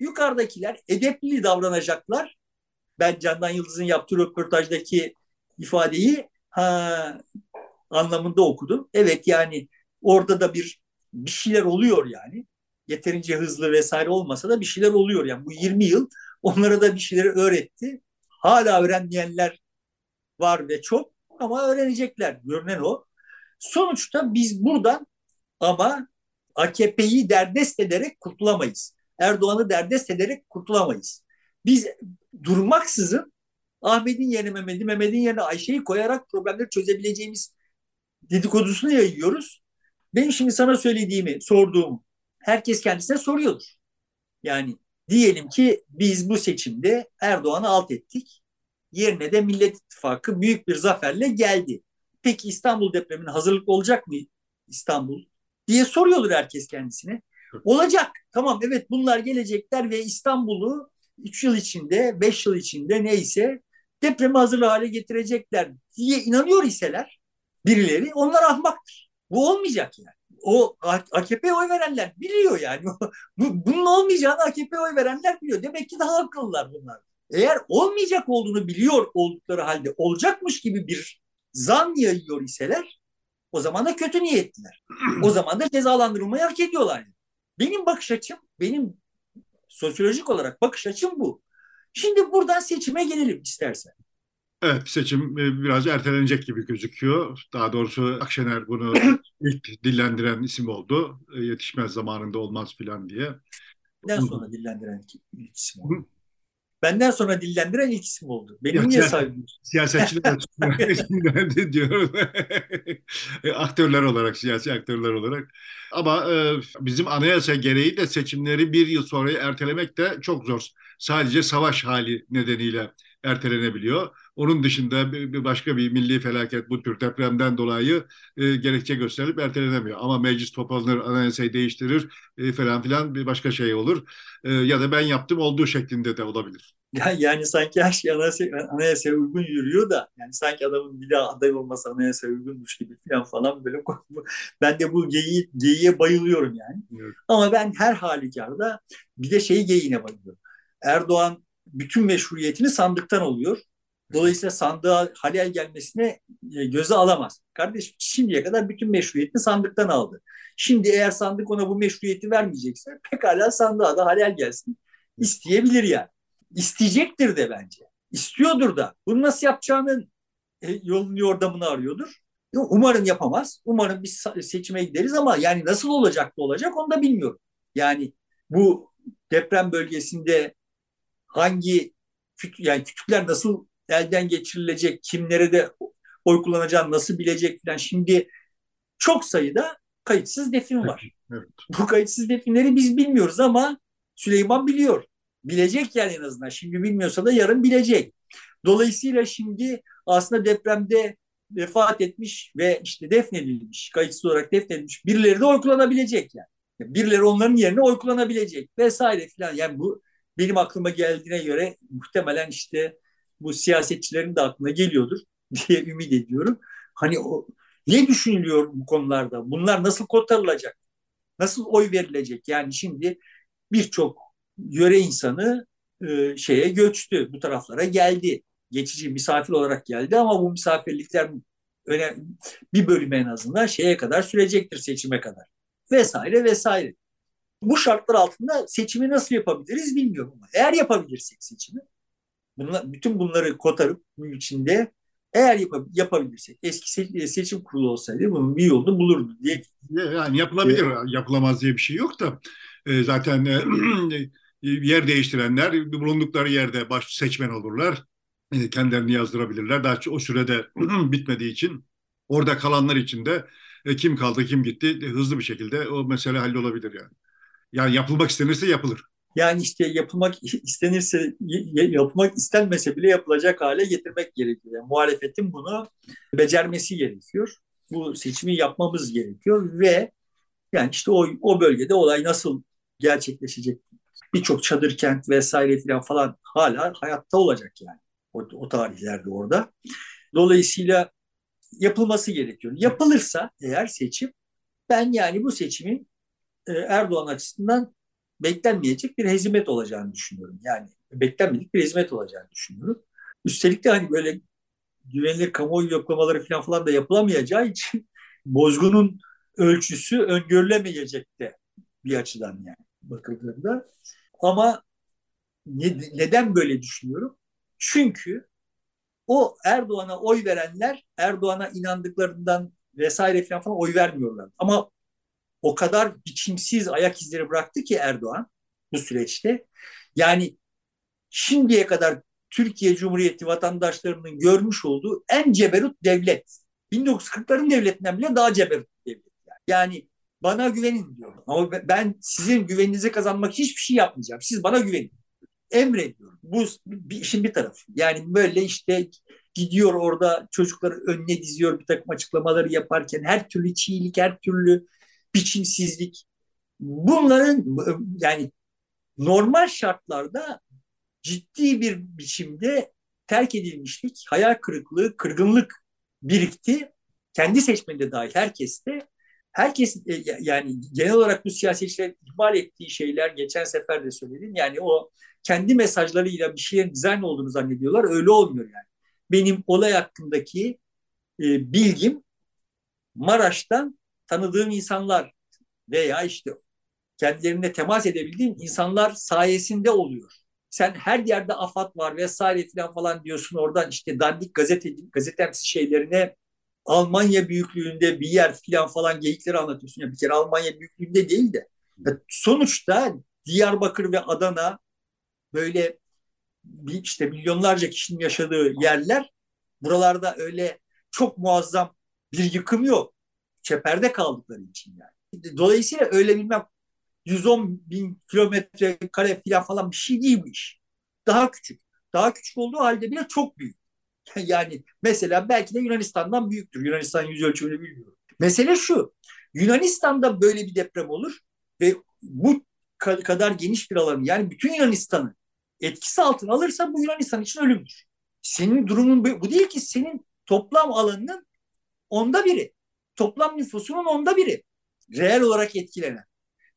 Yukarıdakiler edepli davranacaklar ben Candan Yıldız'ın yaptığı röportajdaki ifadeyi ha, anlamında okudum. Evet yani orada da bir bir şeyler oluyor yani. Yeterince hızlı vesaire olmasa da bir şeyler oluyor yani. Bu 20 yıl onlara da bir şeyleri öğretti. Hala öğrenmeyenler var ve çok ama öğrenecekler. Görünen o. Sonuçta biz buradan ama AKP'yi derdest ederek kurtulamayız. Erdoğan'ı derdest ederek kurtulamayız. Biz durmaksızın Ahmet'in yerine Mehmet'i, Mehmet'in yerine Ayşe'yi koyarak problemleri çözebileceğimiz dedikodusunu yayıyoruz. Benim şimdi sana söylediğimi, sorduğum herkes kendisine soruyordur. Yani diyelim ki biz bu seçimde Erdoğan'ı alt ettik. Yerine de Millet İttifakı büyük bir zaferle geldi. Peki İstanbul depremine hazırlık olacak mı İstanbul? diye soruyordur herkes kendisine. Olacak. Tamam evet bunlar gelecekler ve İstanbul'u 3 yıl içinde, 5 yıl içinde neyse depremi hazır hale getirecekler diye inanıyor iseler birileri onlar ahmaktır. Bu olmayacak yani. O AKP oy verenler biliyor yani. Bu, bunun olmayacağını AKP oy verenler biliyor. Demek ki daha akıllılar bunlar. Eğer olmayacak olduğunu biliyor oldukları halde olacakmış gibi bir zan yayıyor iseler o zaman da kötü niyetliler. O zaman da cezalandırılmayı hak ediyorlar. Benim bakış açım, benim sosyolojik olarak bakış açım bu. Şimdi buradan seçime gelelim istersen. Evet seçim e, biraz ertelenecek gibi gözüküyor. Daha doğrusu Akşener bunu ilk dillendiren isim oldu. E, yetişmez zamanında olmaz filan diye. Benden sonra dillendiren ilk isim oldu. Benden sonra dillendiren ilk isim oldu. Benim ya, niye saygılıyorsun? Siyasetçiler açısından diyorum. E, aktörler olarak, siyasi aktörler olarak. Ama e, bizim anayasa gereği de seçimleri bir yıl sonra ertelemek de çok zor. Sadece savaş hali nedeniyle ertelenebiliyor. Onun dışında bir başka bir milli felaket bu tür depremden dolayı e, gerekçe gösterilip ertelenemiyor. Ama meclis toplanır, anayasayı değiştirir e, falan filan bir başka şey olur. E, ya da ben yaptım olduğu şeklinde de olabilir. Ya, yani sanki her şey anayasa, anayasaya uygun yürüyor da yani sanki adamın bir daha aday olması anayasaya uygunmuş gibi falan falan böyle ben de bu geyiği, geyiğe bayılıyorum yani. Evet. Ama ben her halükarda bir de şeyi geyiğine bayılıyorum. Erdoğan bütün meşruiyetini sandıktan oluyor. Dolayısıyla sandığa halel gelmesine e, göze alamaz. Kardeş şimdiye kadar bütün meşruiyetini sandıktan aldı. Şimdi eğer sandık ona bu meşruiyeti vermeyecekse pekala sandığa da halel gelsin. İsteyebilir yani. İsteyecektir de bence. İstiyordur da. Bunu nasıl yapacağının e, yolunu yordamını arıyordur. Umarım yapamaz. Umarım biz seçime gideriz ama yani nasıl olacak da olacak onu da bilmiyorum. Yani bu deprem bölgesinde hangi yani kütükler nasıl elden geçirilecek, kimlere de oy kullanacağını nasıl bilecek falan. Şimdi çok sayıda kayıtsız defin var. Evet. Bu kayıtsız definleri biz bilmiyoruz ama Süleyman biliyor. Bilecek yani en azından. Şimdi bilmiyorsa da yarın bilecek. Dolayısıyla şimdi aslında depremde vefat etmiş ve işte defnedilmiş, kayıtsız olarak defnedilmiş birileri de oy kullanabilecek yani. Birileri onların yerine oy kullanabilecek vesaire filan. Yani bu benim aklıma geldiğine göre muhtemelen işte bu siyasetçilerin de aklına geliyordur diye ümit ediyorum. Hani o ne düşünülüyor bu konularda? Bunlar nasıl kotarılacak? Nasıl oy verilecek? Yani şimdi birçok yöre insanı e, şeye göçtü, bu taraflara geldi. Geçici misafir olarak geldi ama bu misafirlikler önemli, bir bölümü en azından şeye kadar sürecektir seçime kadar. Vesaire vesaire. Bu şartlar altında seçimi nasıl yapabiliriz bilmiyorum ama eğer yapabilirsek seçimi bunlar, bütün bunları kotarıp bunun içinde eğer yap yapabilirsek eski se seçim kurulu olsaydı bunun bir yolunu bulurdu diye. Yani yapılabilir. Ee, Yapılamaz diye bir şey yok da e, zaten e, yer değiştirenler bulundukları yerde baş seçmen olurlar. E, kendilerini yazdırabilirler. Daha o sürede bitmediği için orada kalanlar için de e, kim kaldı kim gitti hızlı bir şekilde o mesele hallolabilir yani. Yani yapılmak istenirse yapılır. Yani işte yapılmak istenirse, yapılmak istenmese bile yapılacak hale getirmek gerekiyor. Yani muhalefetin bunu becermesi gerekiyor. Bu seçimi yapmamız gerekiyor ve yani işte o, o bölgede olay nasıl gerçekleşecek? Birçok çadır kent vesaire falan falan hala hayatta olacak yani o, o tarihlerde orada. Dolayısıyla yapılması gerekiyor. Yapılırsa eğer seçim ben yani bu seçimin e, Erdoğan açısından beklenmeyecek bir hezimet olacağını düşünüyorum. Yani beklenmedik bir hezimet olacağını düşünüyorum. Üstelik de hani böyle güvenilir kamuoyu yoklamaları falan falan da yapılamayacağı için bozgunun ölçüsü öngörülemeyecek de bir açıdan yani bakıldığında. Ama ne, neden böyle düşünüyorum? Çünkü o Erdoğan'a oy verenler Erdoğan'a inandıklarından vesaire falan, falan oy vermiyorlar. Ama o kadar biçimsiz ayak izleri bıraktı ki Erdoğan bu süreçte. Yani şimdiye kadar Türkiye Cumhuriyeti vatandaşlarının görmüş olduğu en ceberut devlet. 1940'ların devletinden bile daha ceberut devlet. Yani, bana güvenin diyor. Ama ben sizin güveninizi kazanmak hiçbir şey yapmayacağım. Siz bana güvenin. Emrediyorum. Bu bir işin bir tarafı. Yani böyle işte gidiyor orada çocukları önüne diziyor bir takım açıklamaları yaparken her türlü çiğlik, her türlü biçimsizlik bunların yani normal şartlarda ciddi bir biçimde terk edilmişlik, hayal kırıklığı, kırgınlık birikti. Kendi seçmeni de dahil herkeste. Herkes e, yani genel olarak bu siyasetçiler ihmal ettiği şeyler geçen sefer de söyledim. Yani o kendi mesajlarıyla bir şeyin dizayn olduğunu zannediyorlar. Öyle olmuyor yani. Benim olay hakkındaki e, bilgim Maraş'tan tanıdığım insanlar veya işte kendilerine temas edebildiğim insanlar sayesinde oluyor. Sen her yerde afat var vesaire falan falan diyorsun oradan işte dandik gazete gazetemsi şeylerine Almanya büyüklüğünde bir yer falan falan geyikleri anlatıyorsun. Ya bir kere Almanya büyüklüğünde değil de sonuçta Diyarbakır ve Adana böyle işte milyonlarca kişinin yaşadığı yerler buralarda öyle çok muazzam bir yıkım yok. Çeperde kaldıkları için yani. Dolayısıyla öyle bilmem 110 bin kilometre kare falan bir şey değilmiş. Daha küçük. Daha küçük olduğu halde bile çok büyük. Yani mesela belki de Yunanistan'dan büyüktür. Yunanistan yüz ölçümünü bilmiyorum. Mesele şu. Yunanistan'da böyle bir deprem olur ve bu kadar geniş bir alanı yani bütün Yunanistan'ı etkisi altına alırsa bu Yunanistan için ölümdür. Senin durumun bu değil ki senin toplam alanının onda biri. Toplam nüfusunun onda biri. Reel olarak etkilenen.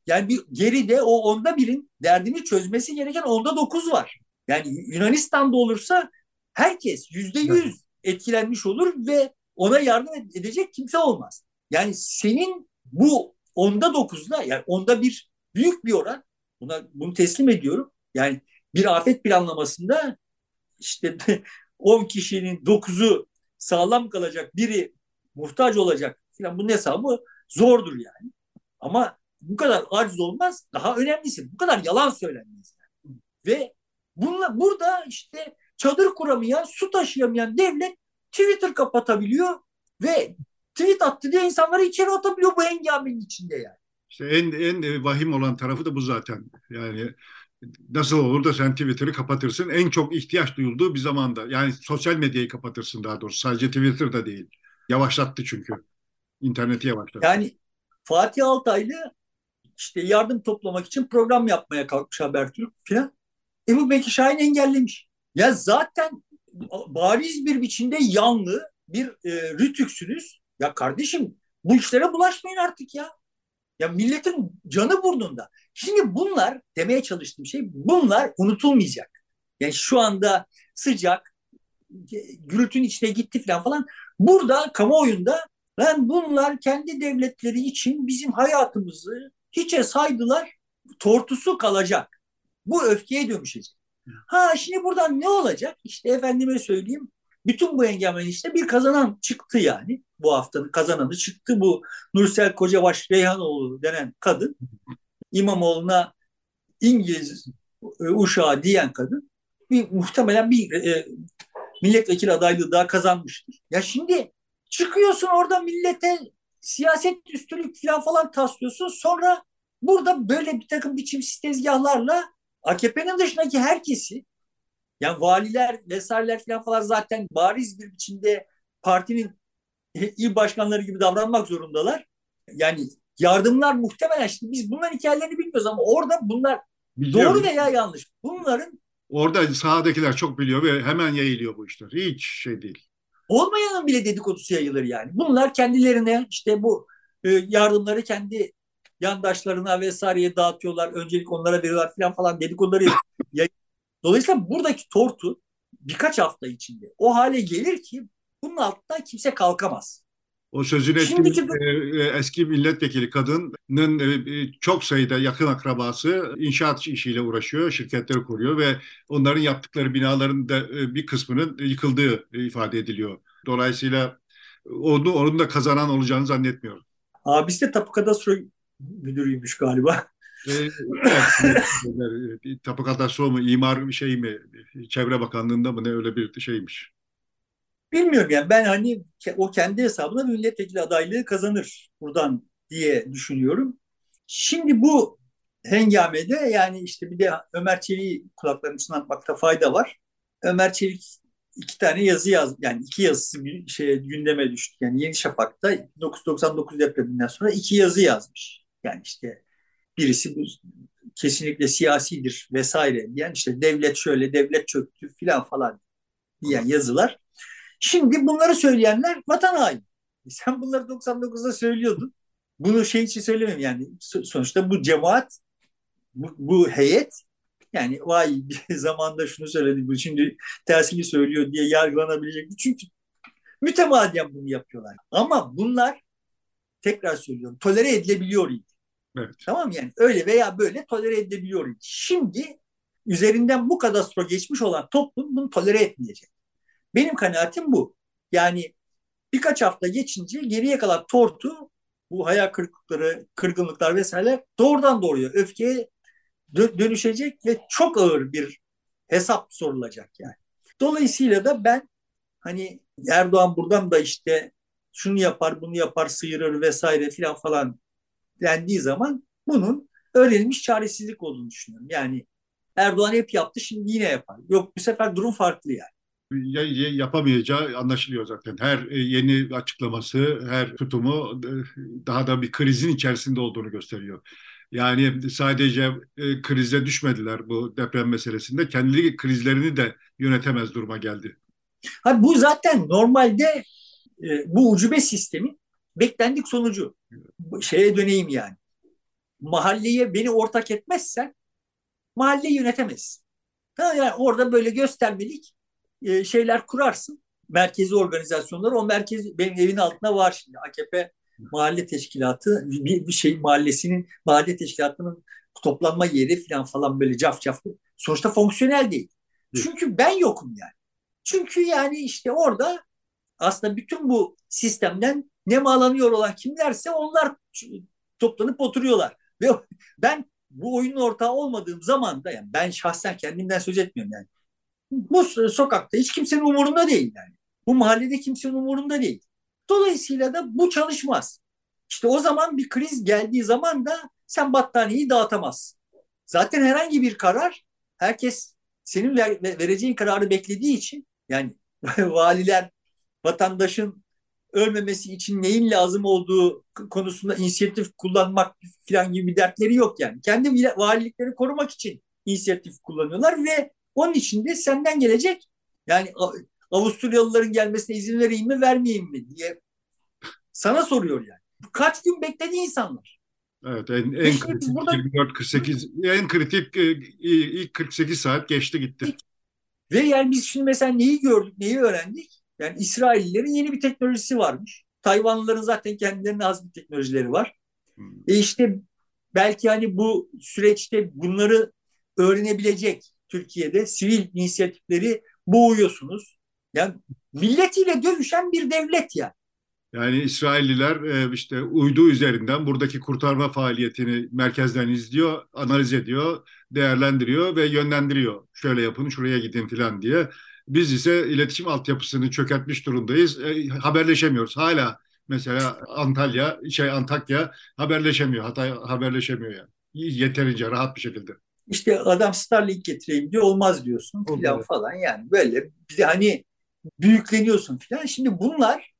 Yani bir geride o onda birin derdini çözmesi gereken onda dokuz var. Yani Yunanistan'da olursa herkes yüzde yüz etkilenmiş olur ve ona yardım edecek kimse olmaz. Yani senin bu onda dokuzda yani onda bir büyük bir oran buna bunu teslim ediyorum. Yani bir afet planlamasında işte 10 kişinin 9'u sağlam kalacak, biri muhtaç olacak filan bunun hesabı zordur yani. Ama bu kadar aciz olmaz. Daha önemlisi bu kadar yalan söylenmez. Ve bunla, burada işte çadır kuramayan, su taşıyamayan devlet Twitter kapatabiliyor ve tweet attı diye insanları içeri atabiliyor bu hengamenin içinde yani. İşte en, en vahim olan tarafı da bu zaten. Yani nasıl olur da sen Twitter'ı kapatırsın? En çok ihtiyaç duyulduğu bir zamanda. Yani sosyal medyayı kapatırsın daha doğrusu. Sadece Twitter'da değil. Yavaşlattı çünkü. İnterneti yavaşlattı. Yani Fatih Altaylı işte yardım toplamak için program yapmaya kalkmış Habertürk falan. Ebu Bekir Şahin engellemiş. Ya zaten bariz bir biçimde yanlı bir e, rütüksünüz. Ya kardeşim bu işlere bulaşmayın artık ya. Ya milletin canı burnunda. Şimdi bunlar demeye çalıştığım şey bunlar unutulmayacak. Yani şu anda sıcak gürültünün içine gitti falan falan. Burada kamuoyunda ben bunlar kendi devletleri için bizim hayatımızı hiçe saydılar tortusu kalacak. Bu öfkeye dönüşecek. Ha şimdi buradan ne olacak? İşte efendime söyleyeyim bütün bu engellemenin işte bir kazanan çıktı yani. Bu haftanın kazananı çıktı bu Nursel Kocabaş Reyhanoğlu denen kadın. İmamoğlu'na İngiliz e, uşağı diyen kadın bir muhtemelen bir e, milletvekili adaylığı daha kazanmıştır. Ya şimdi çıkıyorsun orada millete siyaset üstünlük falan falan taslıyorsun. Sonra burada böyle bir takım biçimsiz tezgahlarla AKP'nin dışındaki herkesi yani valiler vesaireler falan falan zaten bariz bir biçimde partinin il başkanları gibi davranmak zorundalar. Yani yardımlar muhtemelen şimdi biz bunların hikayelerini bilmiyoruz ama orada bunlar Biliyorum. doğru veya yanlış. Bunların Orada sahadakiler çok biliyor ve hemen yayılıyor bu işler. Hiç şey değil. Olmayanın bile dedikodusu yayılır yani. Bunlar kendilerine işte bu e, yardımları kendi yandaşlarına vesaireye dağıtıyorlar. Öncelik onlara veriyorlar falan falan dedikoduları. Dolayısıyla buradaki tortu birkaç hafta içinde o hale gelir ki bunun altından kimse kalkamaz. O sözün ettiğim e, e, eski milletvekili kadının e, çok sayıda yakın akrabası inşaat işiyle uğraşıyor, şirketleri kuruyor ve onların yaptıkları binaların da bir kısmının yıkıldığı ifade ediliyor. Dolayısıyla onu, onun da kazanan olacağını zannetmiyorum. Abisi de Tapu Kadastro müdürüymüş galiba. E, Tapu Kadastro mu, imar şey mi, Çevre Bakanlığı'nda mı ne öyle bir şeymiş. Bilmiyorum yani ben hani o kendi hesabına milletvekili adaylığı kazanır buradan diye düşünüyorum. Şimdi bu hengamede yani işte bir de Ömer Çelik'i kulaklarını çınlatmakta fayda var. Ömer Çelik iki tane yazı yaz yani iki yazısı bir şey gündeme düştü. Yani Yeni Şafak'ta 1999 depreminden sonra iki yazı yazmış. Yani işte birisi bu kesinlikle siyasidir vesaire diyen işte devlet şöyle devlet çöktü filan falan diyen yazılar. Şimdi bunları söyleyenler vatan haini. E sen bunları 99'da söylüyordun. Bunu şey için söylemem yani sonuçta bu cemaat bu, bu heyet yani vay bir zamanda şunu söyledi bu şimdi tersini söylüyor diye yargılanabilecek. Çünkü mütemadiyen bunu yapıyorlar. Ama bunlar tekrar söylüyorum tolere edilebiliyor idi. Evet. Tamam? Yani öyle veya böyle tolere edebiliyor. Şimdi üzerinden bu kadastro geçmiş olan toplum bunu tolere etmeyecek. Benim kanaatim bu. Yani birkaç hafta geçince geriye kalan tortu bu hayal kırıklıkları, kırgınlıklar vesaire doğrudan doğruya öfkeye dönüşecek ve çok ağır bir hesap sorulacak yani. Dolayısıyla da ben hani Erdoğan buradan da işte şunu yapar, bunu yapar, sıyırır vesaire filan falan dendiği zaman bunun öğrenilmiş çaresizlik olduğunu düşünüyorum. Yani Erdoğan hep yaptı şimdi yine yapar. Yok bu sefer durum farklı yani yapamayacağı anlaşılıyor zaten. Her e, yeni açıklaması, her tutumu e, daha da bir krizin içerisinde olduğunu gösteriyor. Yani sadece e, krize düşmediler bu deprem meselesinde. Kendi krizlerini de yönetemez duruma geldi. Ha, bu zaten normalde bu ucube sistemin beklendik sonucu. Şeye döneyim yani. Mahalleye beni ortak etmezsen mahalleyi yönetemezsin. Yani orada böyle göstermelik e, şeyler kurarsın. Merkezi organizasyonlar. O merkez benim evin altında var şimdi. AKP mahalle teşkilatı bir, bir şey mahallesinin mahalle teşkilatının toplanma yeri falan falan böyle caf caf. Sonuçta fonksiyonel değil. Çünkü ben yokum yani. Çünkü yani işte orada aslında bütün bu sistemden ne malanıyor olan kimlerse onlar toplanıp oturuyorlar. Ve ben bu oyunun ortağı olmadığım zaman da yani ben şahsen kendimden söz etmiyorum yani bu sokakta hiç kimsenin umurunda değil yani. Bu mahallede kimsenin umurunda değil. Dolayısıyla da bu çalışmaz. İşte o zaman bir kriz geldiği zaman da sen battaniyeyi dağıtamazsın. Zaten herhangi bir karar herkes senin ver, vereceğin kararı beklediği için yani valiler vatandaşın ölmemesi için neyin lazım olduğu konusunda inisiyatif kullanmak falan gibi bir dertleri yok yani. Kendi valilikleri korumak için inisiyatif kullanıyorlar ve onun için de senden gelecek yani Avusturyalıların gelmesine izin vereyim mi vermeyeyim mi diye sana soruyor yani. Kaç gün bekledi insanlar. Evet en, en işte kritik burada... 24-48 en kritik e, ilk 48 saat geçti gitti. Ve yani biz şimdi mesela neyi gördük, neyi öğrendik? Yani İsraillilerin yeni bir teknolojisi varmış. Tayvanlıların zaten kendilerine az bir teknolojileri var. Hmm. E işte belki hani bu süreçte bunları öğrenebilecek Türkiye'de sivil inisiyatifleri boğuyorsunuz. Yani milletiyle dövüşen bir devlet ya. Yani İsrailliler e, işte uydu üzerinden buradaki kurtarma faaliyetini merkezden izliyor, analiz ediyor, değerlendiriyor ve yönlendiriyor. Şöyle yapın, şuraya gidin falan diye. Biz ise iletişim altyapısını çökertmiş durumdayız. E, haberleşemiyoruz. Hala mesela Antalya, şey Antakya haberleşemiyor. Hatay haberleşemiyor yani. Yeterince rahat bir şekilde. İşte adam Starlink getireyim diyor olmaz diyorsun filan falan yani böyle bir de hani büyükleniyorsun filan. Şimdi bunlar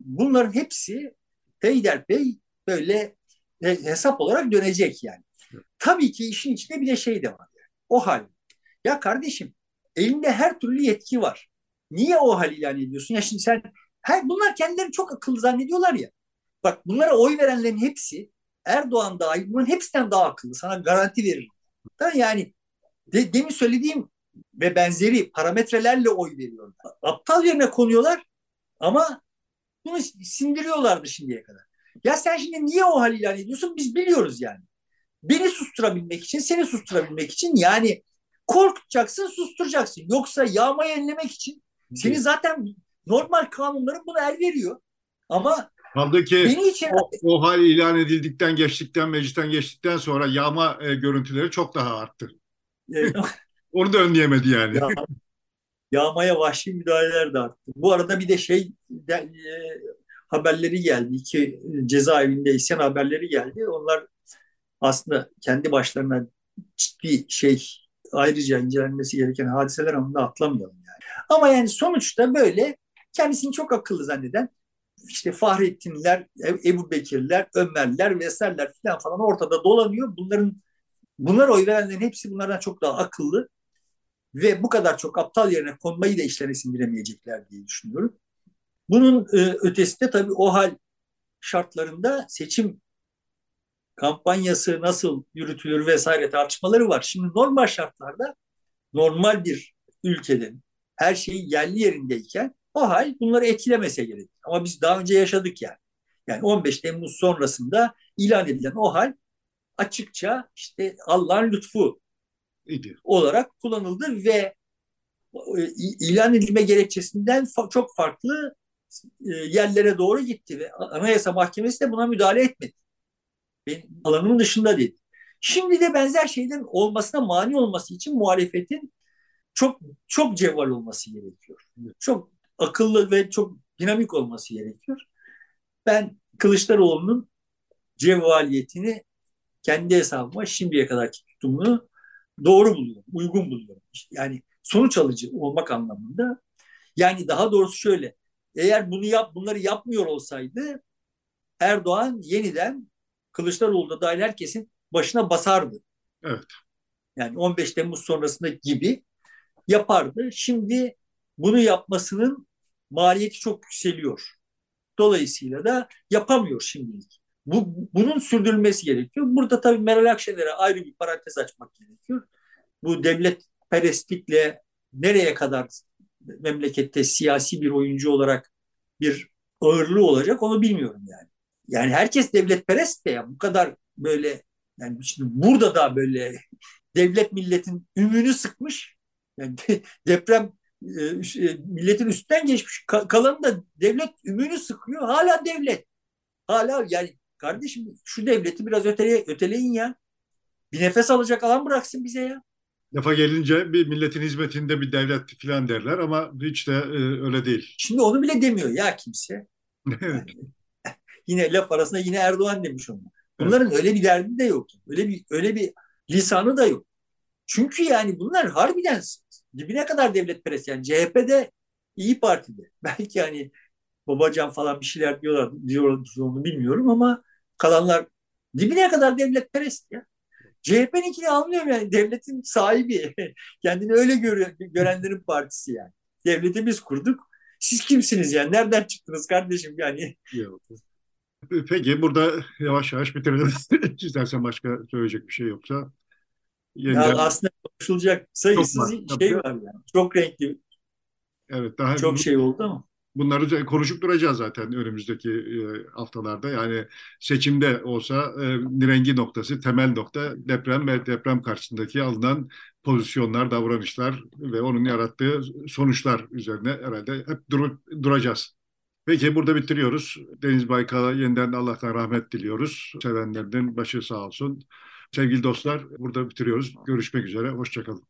bunların hepsi peyderpey böyle hesap olarak dönecek yani. Tabii ki işin içinde bir de şey de var. Yani. O hal. Ya kardeşim elinde her türlü yetki var. Niye o hal ilan ediyorsun? Ya şimdi sen her, bunlar kendilerini çok akıllı zannediyorlar ya. Bak bunlara oy verenlerin hepsi Erdoğan dahil bunların hepsinden daha akıllı. Sana garanti veririm. Yani de, demin söylediğim ve benzeri parametrelerle oy veriyorlar. Aptal yerine konuyorlar ama bunu sindiriyorlardı şimdiye kadar. Ya sen şimdi niye o hal ilan ediyorsun? Biz biliyoruz yani. Beni susturabilmek için, seni susturabilmek için yani korkutacaksın, susturacaksın. Yoksa yağmayı enlemek için seni zaten normal kanunların buna el veriyor. Ama Kaldı ki Beni içeri... o, o hal ilan edildikten, geçtikten, meclisten geçtikten sonra yağma e, görüntüleri çok daha arttı. Onu da önleyemedi yani. Ya, yağmaya vahşi müdahaleler de arttı. Bu arada bir de şey de, e, haberleri geldi. İki cezaevinde isyan haberleri geldi. Onlar aslında kendi başlarına ciddi şey ayrıca incelenmesi gereken hadiseler ama da atlamayalım yani. Ama yani sonuçta böyle kendisini çok akıllı zanneden işte Fahrettinler, Ebu Bekirler, Ömerler vesaireler falan falan ortada dolanıyor. Bunların bunlar oy verenlerin hepsi bunlardan çok daha akıllı ve bu kadar çok aptal yerine konmayı da işlerine sindiremeyecekler diye düşünüyorum. Bunun e, ötesinde tabii o hal şartlarında seçim kampanyası nasıl yürütülür vesaire tartışmaları var. Şimdi normal şartlarda normal bir ülkede her şey yerli yerindeyken o hal bunları etkilemese gerek. Ama biz daha önce yaşadık yani. Yani 15 Temmuz sonrasında ilan edilen o hal açıkça işte Allah'ın lütfu İdi. olarak kullanıldı ve e, ilan edilme gerekçesinden çok farklı e, yerlere doğru gitti ve Anayasa Mahkemesi de buna müdahale etmedi. Benim alanımın dışında dedi. Şimdi de benzer şeylerin olmasına mani olması için muhalefetin çok çok cevval olması gerekiyor. Çok akıllı ve çok dinamik olması gerekiyor. Ben Kılıçdaroğlu'nun cevvaliyetini kendi hesabıma şimdiye kadarki tutumunu doğru buluyorum, uygun buluyorum. Yani sonuç alıcı olmak anlamında. Yani daha doğrusu şöyle, eğer bunu yap, bunları yapmıyor olsaydı Erdoğan yeniden Kılıçdaroğlu da dahil herkesin başına basardı. Evet. Yani 15 Temmuz sonrasında gibi yapardı. Şimdi bunu yapmasının maliyeti çok yükseliyor. Dolayısıyla da yapamıyor şimdilik. Bu, bunun sürdürülmesi gerekiyor. Burada tabii Meral Akşener'e ayrı bir parantez açmak gerekiyor. Bu devlet perestlikle nereye kadar memlekette siyasi bir oyuncu olarak bir ağırlığı olacak onu bilmiyorum yani. Yani herkes devletperest de ya bu kadar böyle yani şimdi burada da böyle devlet milletin ümünü sıkmış. Yani deprem milletin üstten geçmiş. Kalanı da devlet ümünü sıkıyor. Hala devlet. Hala yani kardeşim şu devleti biraz ötele, öteleyin ya. Bir nefes alacak alan bıraksın bize ya. Lafa gelince bir milletin hizmetinde bir devlet falan derler ama hiç de e, öyle değil. Şimdi onu bile demiyor ya kimse. Yani, yine laf arasında yine Erdoğan demiş onu. Bunların evet. öyle bir derdi de yok. Öyle bir öyle bir lisanı da yok. Çünkü yani bunlar harbiden dibine kadar devlet perest. Yani CHP'de İyi Parti'de. Belki hani Babacan falan bir şeyler diyorlar, diyorlar onu bilmiyorum ama kalanlar dibine kadar devlet perest ya. CHP'ninkini anlıyorum yani devletin sahibi. Kendini öyle görüyor, görenlerin partisi yani. Devleti biz kurduk. Siz kimsiniz yani? Nereden çıktınız kardeşim yani? Peki burada yavaş yavaş bitirelim. İstersen başka söyleyecek bir şey yoksa. Yeniden... Ya aslında konuşulacak sayısız var, şey var yani. Çok renkli. Evet daha çok şey oldu ama. Bunları konuşup duracağız zaten önümüzdeki e, haftalarda. Yani seçimde olsa e, nirengi noktası, temel nokta deprem ve deprem karşısındaki alınan pozisyonlar, davranışlar ve onun yarattığı sonuçlar üzerine herhalde hep dur duracağız. Peki burada bitiriyoruz. Deniz Baykal'a yeniden Allah'tan rahmet diliyoruz. Sevenlerinin başı sağ olsun. Sevgili dostlar burada bitiriyoruz. Görüşmek üzere. Hoşçakalın.